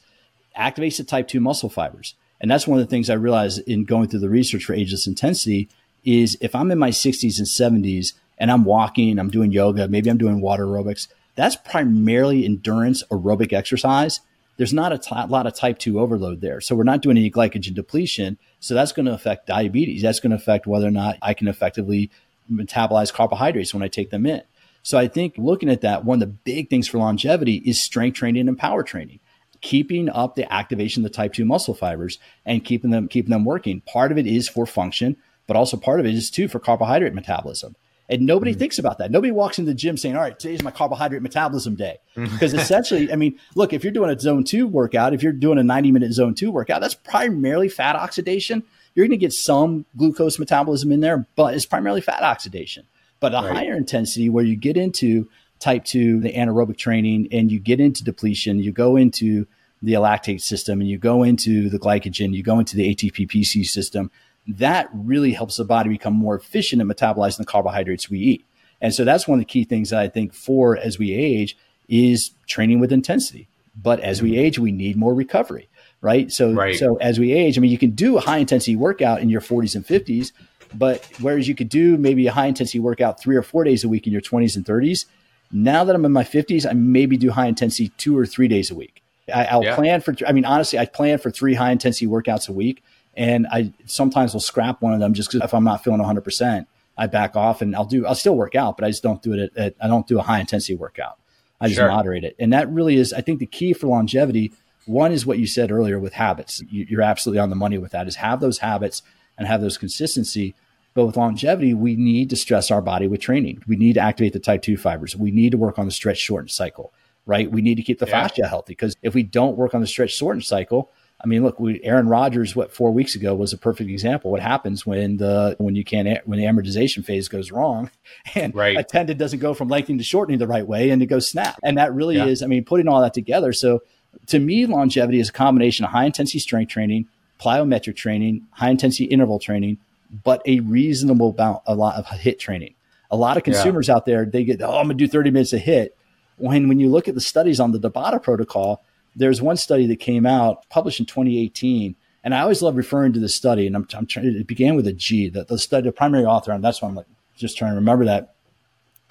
activates the type 2 muscle fibers. And that's one of the things I realized in going through the research for ageless intensity is if I'm in my 60s and 70s and I'm walking, I'm doing yoga, maybe I'm doing water aerobics, that's primarily endurance aerobic exercise. There's not a t- lot of type 2 overload there. So we're not doing any glycogen depletion. So that's going to affect diabetes. That's going to affect whether or not I can effectively metabolize carbohydrates when I take them in. So I think looking at that, one of the big things for longevity is strength training and power training keeping up the activation of the type 2 muscle fibers and keeping them keeping them working. Part of it is for function, but also part of it is too for carbohydrate metabolism. And nobody mm-hmm. thinks about that. Nobody walks into the gym saying, "All right, today's my carbohydrate metabolism day." Because essentially, I mean, look, if you're doing a zone 2 workout, if you're doing a 90-minute zone 2 workout, that's primarily fat oxidation. You're going to get some glucose metabolism in there, but it's primarily fat oxidation. But a right. higher intensity where you get into type 2, the anaerobic training, and you get into depletion, you go into the lactate system and you go into the glycogen, you go into the ATP PC system, that really helps the body become more efficient at metabolizing the carbohydrates we eat. And so that's one of the key things that I think for as we age is training with intensity. But as we mm-hmm. age, we need more recovery, right? So, right. so as we age, I mean, you can do a high intensity workout in your 40s and 50s, but whereas you could do maybe a high intensity workout three or four days a week in your 20s and 30s, now that I'm in my 50s, I maybe do high intensity two or three days a week. I, will yeah. plan for, I mean, honestly, I plan for three high intensity workouts a week. And I sometimes will scrap one of them just because if I'm not feeling 100%, I back off and I'll do, I'll still work out, but I just don't do it at, at I don't do a high intensity workout. I just sure. moderate it. And that really is, I think, the key for longevity. One is what you said earlier with habits. You, you're absolutely on the money with that is have those habits and have those consistency. But with longevity, we need to stress our body with training. We need to activate the type 2 fibers. We need to work on the stretch shorten cycle, right? We need to keep the yeah. fascia healthy because if we don't work on the stretch shorten cycle, I mean, look, we, Aaron Rodgers, what four weeks ago was a perfect example. What happens when the when you can't when the amortization phase goes wrong, and right. a tendon doesn't go from lengthening to shortening the right way, and it goes snap. And that really yeah. is, I mean, putting all that together. So to me, longevity is a combination of high intensity strength training, plyometric training, high intensity interval training, but a reasonable amount, a lot of HIIT training. A lot of consumers yeah. out there, they get, oh, I'm gonna do 30 minutes of HIIT. When when you look at the studies on the Tabata protocol, there's one study that came out published in 2018, and I always love referring to this study. And I'm, I'm trying. It began with a G. The, the study, the primary author, and that's why I'm like just trying to remember that.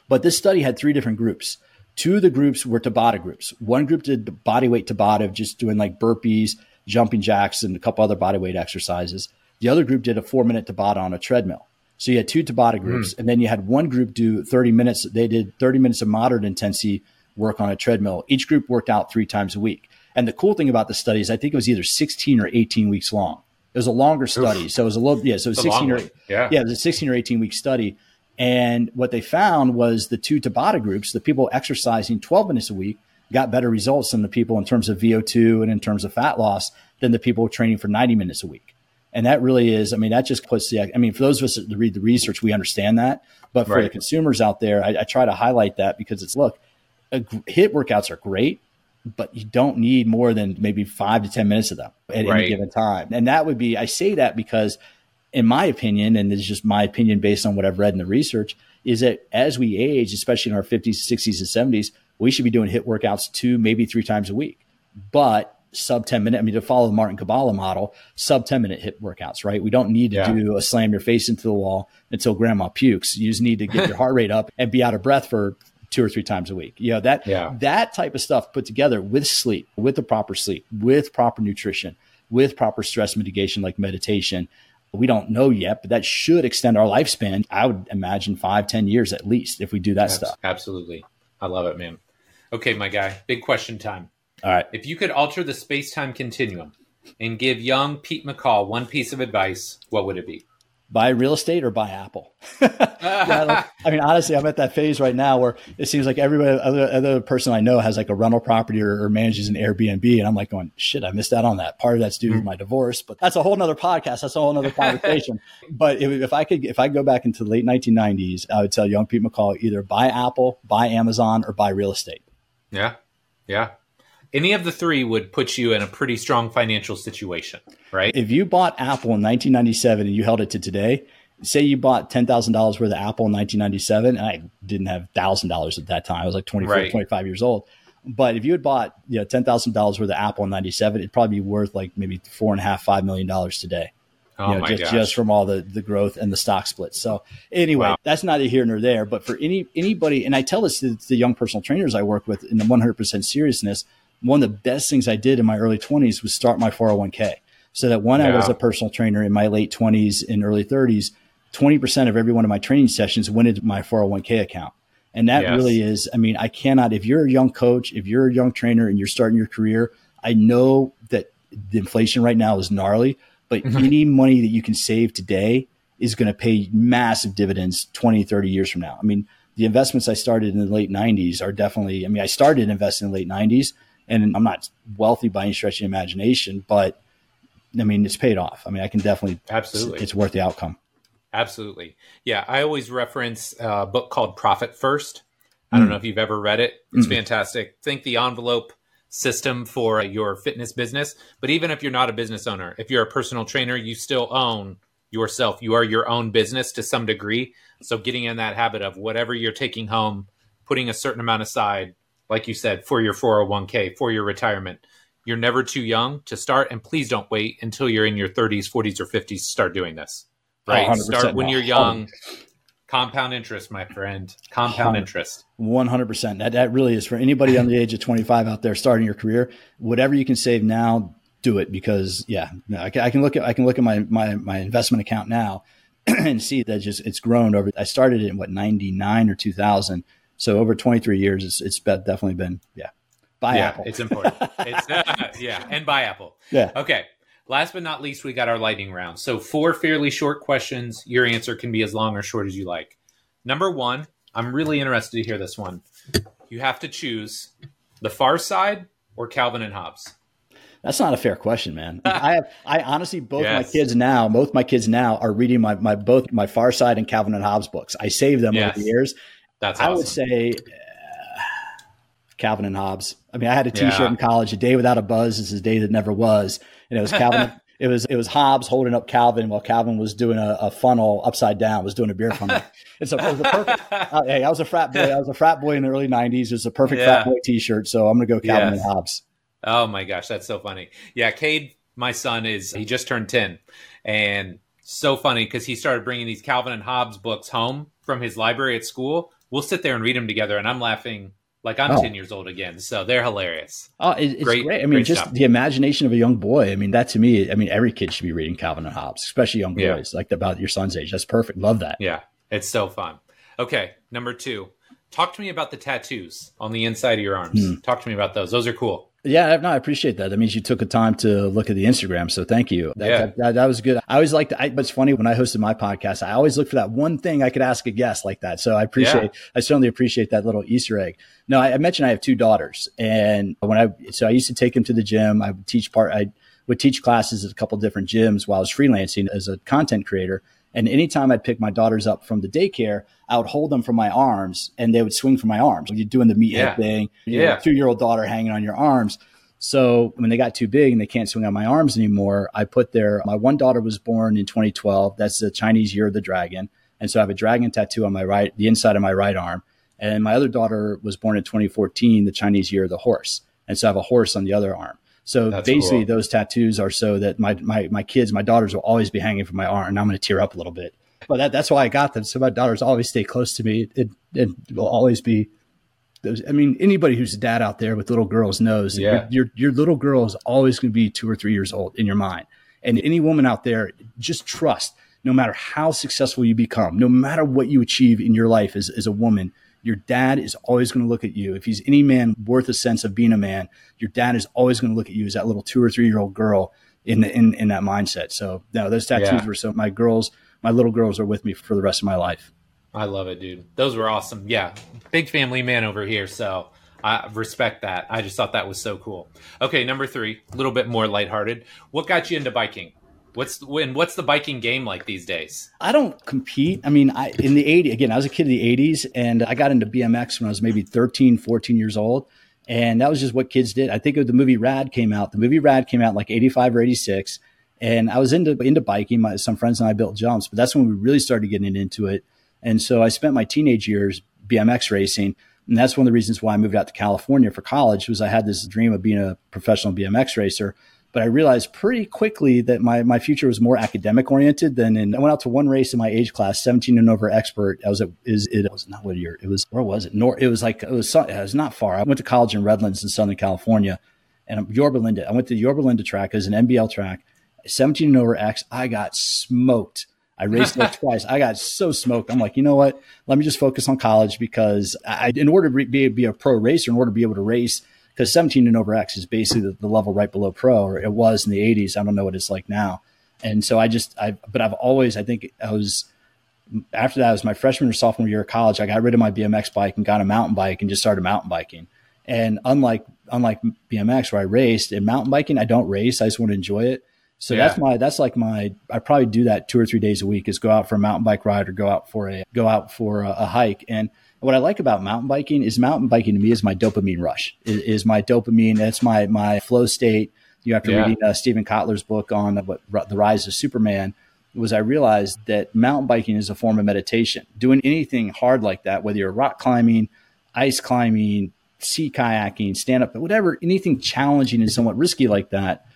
But this study had three different groups. Two of the groups were Tabata groups. One group did body weight Tabata, just doing like burpees, jumping jacks, and a couple other body weight exercises. The other group did a four minute Tabata on a treadmill. So you had two Tabata groups, mm. and then you had one group do 30 minutes. They did 30 minutes of moderate intensity work on a treadmill. Each group worked out three times a week. And the cool thing about the study is I think it was either 16 or 18 weeks long. It was a longer study. Oof. So it was a little, yeah, so it was 16 or, yeah. yeah, it was a 16 or 18 week study. And what they found was the two Tabata groups, the people exercising 12 minutes a week, got better results than the people in terms of VO2 and in terms of fat loss than the people training for 90 minutes a week. And that really is, I mean, that just puts the, I mean, for those of us that read the research, we understand that. But for right. the consumers out there, I, I, try to highlight that because it's look, HIIT workouts are great, but you don't need more than maybe five to 10 minutes of them at right. any given time. And that would be, I say that because in my opinion, and it's just my opinion based on what I've read in the research, is that as we age, especially in our 50s, 60s, and 70s, we should be doing HIIT workouts two, maybe three times a week. But sub 10 minute, I mean, to follow the Martin Gibala model, sub 10 minute HIIT workouts, right? We don't need to yeah. do a slam your face into the wall until grandma pukes. You just need to get your heart rate up and be out of breath for two or three times a week. You know, that, yeah. that type of stuff put together with sleep, with the proper sleep, with proper nutrition, with proper stress mitigation like meditation we don't know yet, but that should extend our lifespan. I would imagine five, ten years at least if we do that stuff. Absolutely. I love it, man. Okay, my guy, big question time. All right. If you could alter the space time continuum and give young Pete McCall one piece of advice, what would it be? Buy real estate or buy Apple. I mean, honestly, I'm at that phase right now where it seems like every other, other person I know has like a rental property or, or, manages an Airbnb. And I'm like going, shit, I missed out on that. Part of that's due mm-hmm. to my divorce, but that's a whole nother podcast. That's a whole nother conversation. but if, if, I could, if I go back into the late 1990s, I would tell young Pete McCall either buy Apple, buy Amazon, or buy real estate. Yeah. Yeah any of the three would put you in a pretty strong financial situation, right? If you bought Apple in 1997 and you held it to today, say you bought $10,000 worth of Apple in 1997, and I didn't have $1,000 at that time. I was like 24, right. 25 years old. But if you had bought you know, $10,000 worth of Apple in 97, it'd probably be worth like maybe four and a half, $5 million today. Oh you know, just, just from all the, the growth and the stock splits. So anyway, wow. that's neither here nor there. But for any anybody, and I tell this to the young personal trainers I work with in the 100% seriousness, one of the best things I did in my early 20s was start my 401k. So that when yeah. I was a personal trainer in my late 20s and early 30s, 20% of every one of my training sessions went into my 401k account. And that yes. really is, I mean, I cannot, if you're a young coach, if you're a young trainer and you're starting your career, I know that the inflation right now is gnarly, but mm-hmm. any money that you can save today is going to pay massive dividends 20, 30 years from now. I mean, the investments I started in the late 90s are definitely, I mean, I started investing in the late 90s and I'm not wealthy by any stretch of imagination, but I mean, it's paid off. I mean, I can definitely absolutely it's, it's worth the outcome. Absolutely, yeah. I always reference a book called Profit First. I don't mm. know if you've ever read it. It's mm. fantastic. Think the envelope system for your fitness business. But even if you're not a business owner, if you're a personal trainer, you still own yourself. You are your own business to some degree. So getting in that habit of whatever you're taking home, putting a certain amount aside, like you said, for your 401k, for your retirement. You're never too young to start, and please don't wait until you're in your 30s, 40s, or 50s to start doing this. Oh, right? Start when you're young. Compound interest, my friend. Compound interest. 100%. That, that really is for anybody under the age of 25 out there starting your career. Whatever you can save now, do it because, yeah, I can, I can look at I can look at my, my, my investment account now and see that just it's grown over. I started it in what 99 or 2000 so over 23 years, it's, it's definitely been, yeah. Buy yeah, Apple. it's important. It's, uh, yeah. And buy Apple. Yeah. Okay. Last but not least, we got our lightning round. So, four fairly short questions. Your answer can be as long or short as you like. Number one, I'm really interested to hear this one. You have to choose the Far Side or Calvin and Hobbes. That's not a fair question, man. I have, I honestly, both yes. my kids now, both my kids now are reading my, my, both my Far Side and Calvin and Hobbes books. I saved them yes. over the years. That's awesome. I would say Calvin and Hobbes. I mean, I had a T-shirt yeah. in college. A day without a buzz is a day that never was, and it was Calvin. it was it was Hobbes holding up Calvin while Calvin was doing a, a funnel upside down, was doing a beer funnel. It's a, it was a perfect. Uh, hey, I was a frat boy. I was a frat boy in the early '90s. It's a perfect yeah. frat boy T-shirt. So I'm going to go Calvin yes. and Hobbes. Oh my gosh, that's so funny. Yeah, Cade, my son is he just turned ten, and so funny because he started bringing these Calvin and Hobbes books home from his library at school. We'll sit there and read them together, and I'm laughing like I'm oh. 10 years old again. So they're hilarious. Oh, it, it's great, great. I mean, great just stuff. the imagination of a young boy. I mean, that to me, I mean, every kid should be reading Calvin and Hobbes, especially young boys yeah. like about your son's age. That's perfect. Love that. Yeah. It's so fun. Okay. Number two, talk to me about the tattoos on the inside of your arms. Hmm. Talk to me about those. Those are cool. Yeah, no, I appreciate that. That means you took the time to look at the Instagram. So thank you. That, yeah. that, that, that was good. I always like to, I, but it's funny when I hosted my podcast, I always look for that one thing I could ask a guest like that. So I appreciate, yeah. I certainly appreciate that little Easter egg. No, I, I, mentioned I have two daughters and when I, so I used to take them to the gym. I would teach part, I would teach classes at a couple different gyms while I was freelancing as a content creator. And anytime I'd pick my daughters up from the daycare, I would hold them from my arms and they would swing from my arms. You're doing the meathead yeah. thing, yeah. two year old daughter hanging on your arms. So when they got too big and they can't swing on my arms anymore, I put their, my one daughter was born in 2012. That's the Chinese year of the dragon. And so I have a dragon tattoo on my right, the inside of my right arm. And my other daughter was born in 2014, the Chinese year of the horse. And so I have a horse on the other arm. So That's basically, cool. those tattoos are so that my, my, my kids, my daughters will always be hanging from my arm. And I'm going to tear up a little bit. But that, that's why I got them. So my daughters always stay close to me. It, it will always be those. I mean, anybody who's a dad out there with little girls knows yeah. your, your, your little girl is always going to be two or three years old in your mind. And any woman out there, just trust. No matter how successful you become, no matter what you achieve in your life as, as a woman, your dad is always going to look at you. If he's any man worth a sense of being a man, your dad is always going to look at you as that little two or three year old girl in, the, in in that mindset. So no, those tattoos yeah. were so my girls, my little girls are with me for the rest of my life. I love it, dude. Those were awesome. Yeah, big family man over here. So I respect that. I just thought that was so cool. Okay, number three, a little bit more lighthearted. What got you into biking? What's when? What's the biking game like these days? I don't compete. I mean, I in the 80s, again, I was a kid in the 80s and I got into BMX when I was maybe 13, 14 years old. And that was just what kids did. I think the movie Rad came out. The movie Rad came out like 85 or 86. And I was into into biking. My, some friends and I built jumps, but that's when we really started getting into it. And so I spent my teenage years BMX racing. And that's one of the reasons why I moved out to California for college was I had this dream of being a professional BMX racer. But I realized pretty quickly that my, my future was more academic oriented than in, I went out to one race in my age class, 17 and over expert. I was at, is it was not what year. It was, where was it? Nor, it was like, it was, it was not far. I went to college in Redlands in Southern California and Yorba Linda. I went to Yorba Linda track as an NBL track, 17 and over X. I got smoked I raced there twice. I got so smoked. I'm like, you know what? Let me just focus on college because I, in order to be, be a pro racer, in order to be able to race, because 17 and over X is basically the, the, level right below pro, or it was in the 80s. I don't know what it's like now. And so I just, I, but I've always, I think I was, after that, was my freshman or sophomore year of college. I got rid of my BMX bike and got a mountain bike and just started mountain biking. And unlike, unlike BMX where I raced in mountain biking, I don't race. I just want to enjoy it. So yeah. that's my that's like my I probably do that two or three days a week is go out for a mountain bike ride or go out for a go out for a, a hike. And what I like about mountain biking is mountain biking to me is my dopamine rush. Is, is my dopamine. That's my my flow state. You have to yeah. read uh, Steven Kotler's book on what the rise of Superman. Was I realized that mountain biking is a form of meditation. Doing anything hard like that, whether you're rock climbing, ice climbing, sea kayaking, stand up, whatever, anything challenging and somewhat risky like that,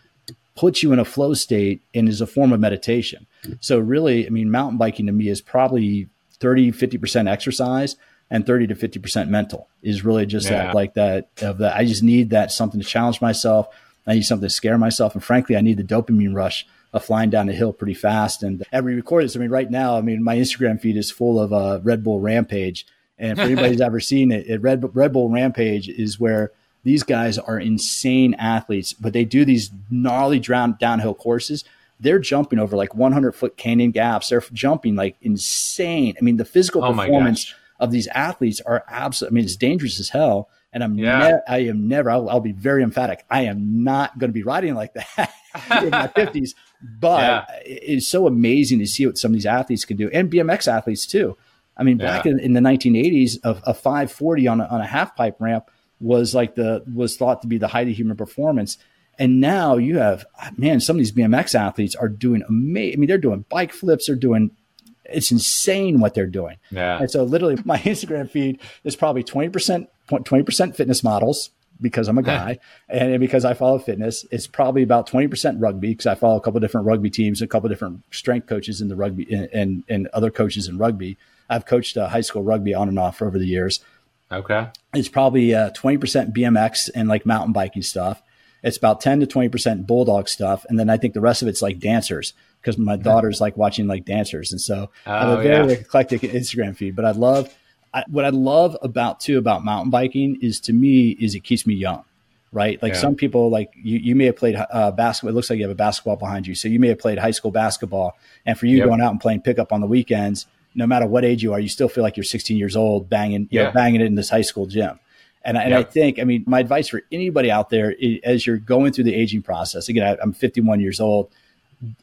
puts you in a flow state and is a form of meditation. So really, I mean, mountain biking to me is probably 30, 50% exercise and 30 to 50% mental is really just yeah. that, like that of that. I just need that something to challenge myself. I need something to scare myself. And frankly, I need the dopamine rush of flying down a hill pretty fast. And every record this, I mean, right now, I mean, my Instagram feed is full of a uh, Red Bull Rampage. And for anybody who's ever seen it, it Red, Red Bull Rampage is where These guys are insane athletes, but they do these gnarly drown, downhill courses. They're jumping over like 100 foot canyon gaps. They're jumping like insane. I mean, the physical Oh performance. Of these athletes are absolutely. I mean, it's dangerous as hell. And I'm Yeah. ne- I am never. I'll, I'll be very emphatic. I am not going to be riding like that in my 50s. But Yeah. it's so amazing to see what some of these athletes can do, and BMX athletes too. I mean, back in, in the 1980s, a, a 540 on a, on a half pipe ramp was like the was thought to be the height of human performance. And now you have man, some of these BMX athletes are doing amazing. I mean, they're doing bike flips. They're doing it's insane what they're doing. Yeah. And so literally my Instagram feed is probably 20%, 20% fitness models because I'm a guy and because I follow fitness. It's probably about 20% rugby because I follow a couple different rugby teams, a couple different strength coaches in the rugby and, and, and other coaches in rugby. I've coached uh, high school rugby on and off over the years. Okay. It's probably uh, 20% BMX and like mountain biking stuff. It's about 10 to 20% bulldog stuff. And then I think the rest of it's like dancers because my daughters like watching like dancers. And so I have Oh, a very yeah. eclectic Instagram feed, but I love, I, what I love about too about mountain biking is to me is it keeps me young, right? Like Yeah. some people like you, you may have played uh, basketball. It looks like you have a basketball behind you. So you may have played high school basketball and for you Yep. going out and playing pickup on the weekends, no matter what age you are, you still feel like you're 16 years old banging, you Yeah. know, banging it in this high school gym. And, I- and I think, I mean, my advice for anybody out there as you're going through the aging process, again, I, I'm 51 years old,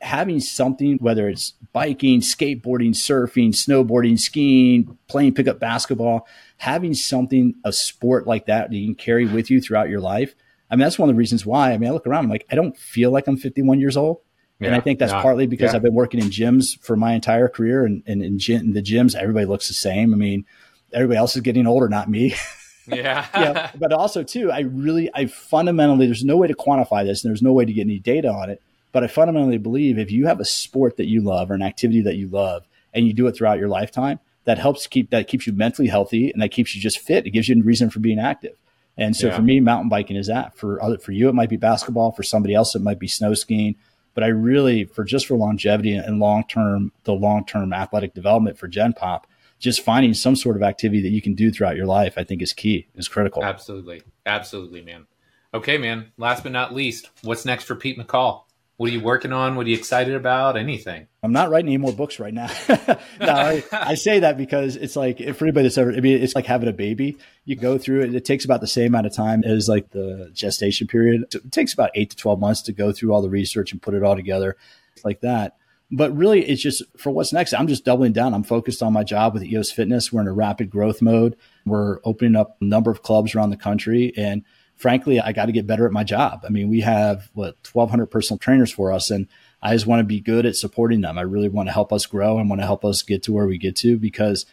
having something, whether it's biking, skateboarding, surfing, snowboarding, skiing, playing pickup basketball, having something, a sport like that that you can carry with you throughout your life. I mean, that's one of the reasons why. I mean, I look around, I'm like, I don't feel like I'm 51 years old. And I think that's Yeah. partly because Yeah. I've been working in gyms for my entire career, and, and in, gym, in the gyms, everybody looks the same. I mean, everybody else is getting older, not me. Yeah. yeah, but also too, I really, I fundamentally, there's no way to quantify this, and there's no way to get any data on it. But I fundamentally believe if you have a sport that you love or an activity that you love, and you do it throughout your lifetime, that helps keep that keeps you mentally healthy, and that keeps you just fit. It gives you a reason for being active. And so Yeah. for me, mountain biking is that. For other, for you, it might be basketball. For somebody else, it might be snow skiing. But I really, for just for longevity and long term, the long term athletic development for Gen Pop, just finding some sort of activity that you can do throughout your life, I think is key, is critical. Absolutely. Absolutely, man. Okay, man. Last but not least, what's next for Pete McCall? What are you working on? What are you excited about? Anything? I'm not writing any more books right now. no, I, I say that because it's like for anybody that's ever, I mean, it's like having a baby. You go through it. It takes about the same amount of time as like the gestation period. It takes about eight to 12 months to go through all the research and put it all together like that. But really, it's just for what's next. I'm just doubling down. I'm focused on my job with EōS Fitness. We're in a rapid growth mode. We're opening up a number of clubs around the country. And frankly, I got to get better at my job. I mean, we have what 1,200 personal trainers for us, and I just want to be good at supporting them. I really want to help us grow and want to help us get to where we get to because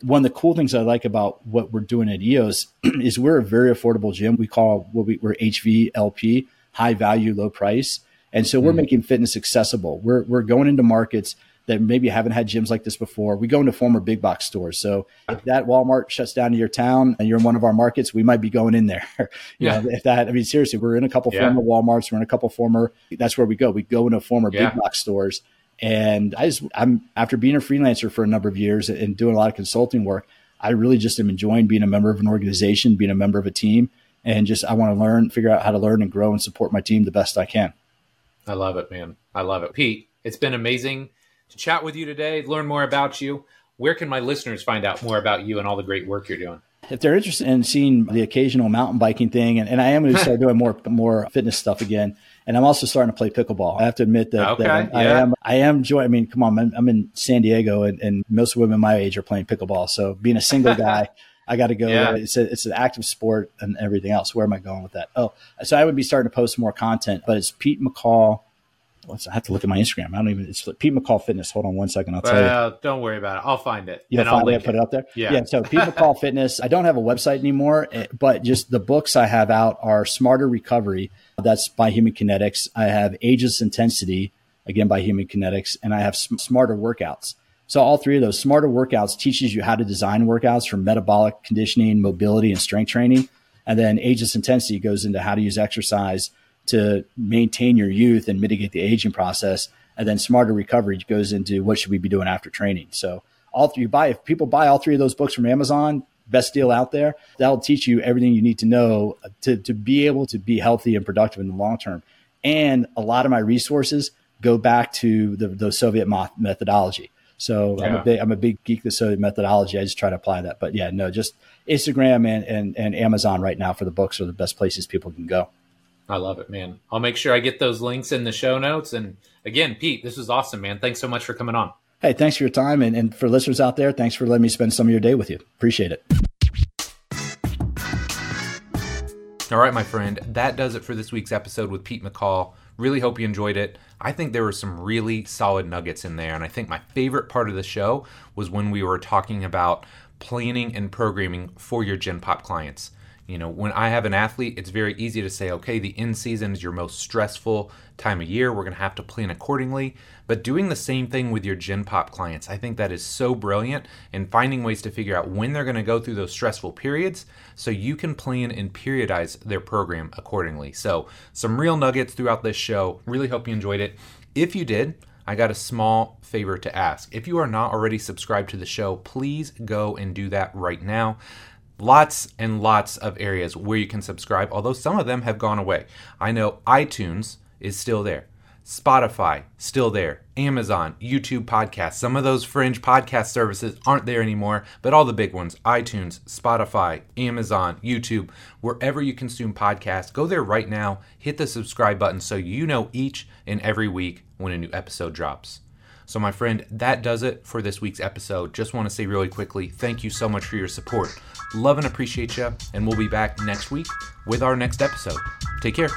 one of the cool things I like about what we're doing at EōS is we're a very affordable gym. We call what we, we're HVLP, high value, low price. And so we're mm. making fitness accessible. We're, we're going into markets that maybe haven't had gyms like this before. We go into former big box stores. So if that Walmart shuts down in your town and you're in one of our markets, we might be going in there. you Yeah. know, if that, I mean, seriously, we're in a couple Yeah. former Walmarts. We're in a couple former, that's where we go. We go into former Yeah. big box stores. And I just, I'm after being a freelancer for a number of years and doing a lot of consulting work, I really just am enjoying being a member of an organization, being a member of a team, and just I want to learn, figure out how to learn and grow and support my team the best I can. I love it, man. I love it. Pete, it's been amazing to chat with you today, learn more about you. Where can my listeners find out more about you and all the great work you're doing? If they're interested in seeing the occasional mountain biking thing, and, and I am going to start doing more more fitness stuff again, and I'm also starting to play pickleball. I have to admit that, Okay, that I yeah. am I am. I mean, come on, I'm, I'm in San Diego, and, and most women my age are playing pickleball. So being a single guy, I got to go. Yeah. It's a, it's an active sport and everything else. Where am I going with that? Oh, so I would be starting to post more content, but it's Pete McCall. What's, I have to look at my Instagram. I don't even. It's Pete McCall Fitness. Hold on one second. I'll tell you. Don't worry about it. I'll find it. You'll I'll finally put it up there. Yeah. yeah So Pete McCall Fitness. I don't have a website anymore, eh, but just the books I have out are Smarter Recovery. That's by Human Kinetics. I have Ageless Intensity, again by Human Kinetics, and I have Sm- Smarter Workouts. So all three of those Smarter Workouts teaches you how to design workouts for metabolic conditioning, mobility, and strength training. And then Ageless Intensity goes into how to use exercise to maintain your youth and mitigate the aging process. And then Smarter Recovery goes into what should we be doing after training. So all three you buy if people buy all three of those books from Amazon, best deal out there. That'll teach you everything you need to know uh, to, to be able to be healthy and productive in the long term. And a lot of my resources go back to the, the Soviet methodology. So yeah. I'm a big I'm a big geek the Soviet methodology. I just try to apply that. But yeah, no, just Instagram and, and, and Amazon right now for the books are the best places people can go. I love it, man. I'll make sure I get those links in the show notes. And again, Pete, this was awesome, man. Thanks so much for coming on. Hey, thanks for your time. And, and for listeners out there, thanks for letting me spend some of your day with you. Appreciate it. All right, my friend, that does it for this week's episode with Pete McCall. Really hope you enjoyed it. I think there were some really solid nuggets in there. And I think my favorite part of the show was when we were talking about planning and programming for your Gen Pop clients. You know, when I have an athlete, it's very easy to say, okay, the in season is your most stressful time of year. We're going to have to plan accordingly. But doing the same thing with your Gen Pop clients, I think that is so brilliant and finding ways to figure out when they're going to go through those stressful periods so you can plan and periodize their program accordingly. So, some real nuggets throughout this show. Really hope you enjoyed it. If you did, I got a small favor to ask. If you are not already subscribed to the show, please go and do that right now lots and lots of areas where you can subscribe, although some of them have gone away. I know iTunes is still there. Spotify, still there. Amazon, YouTube podcasts. Some of those fringe podcast services aren't there anymore, but all the big ones iTunes, Spotify, Amazon, YouTube, wherever you consume podcasts, go there right now. Hit the subscribe button so you know each and every week when a new episode drops. So, my friend, that does it for this week's episode. Just want to say really quickly thank you so much for your support. Love and appreciate you, and we'll be back next week with our next episode. Take care.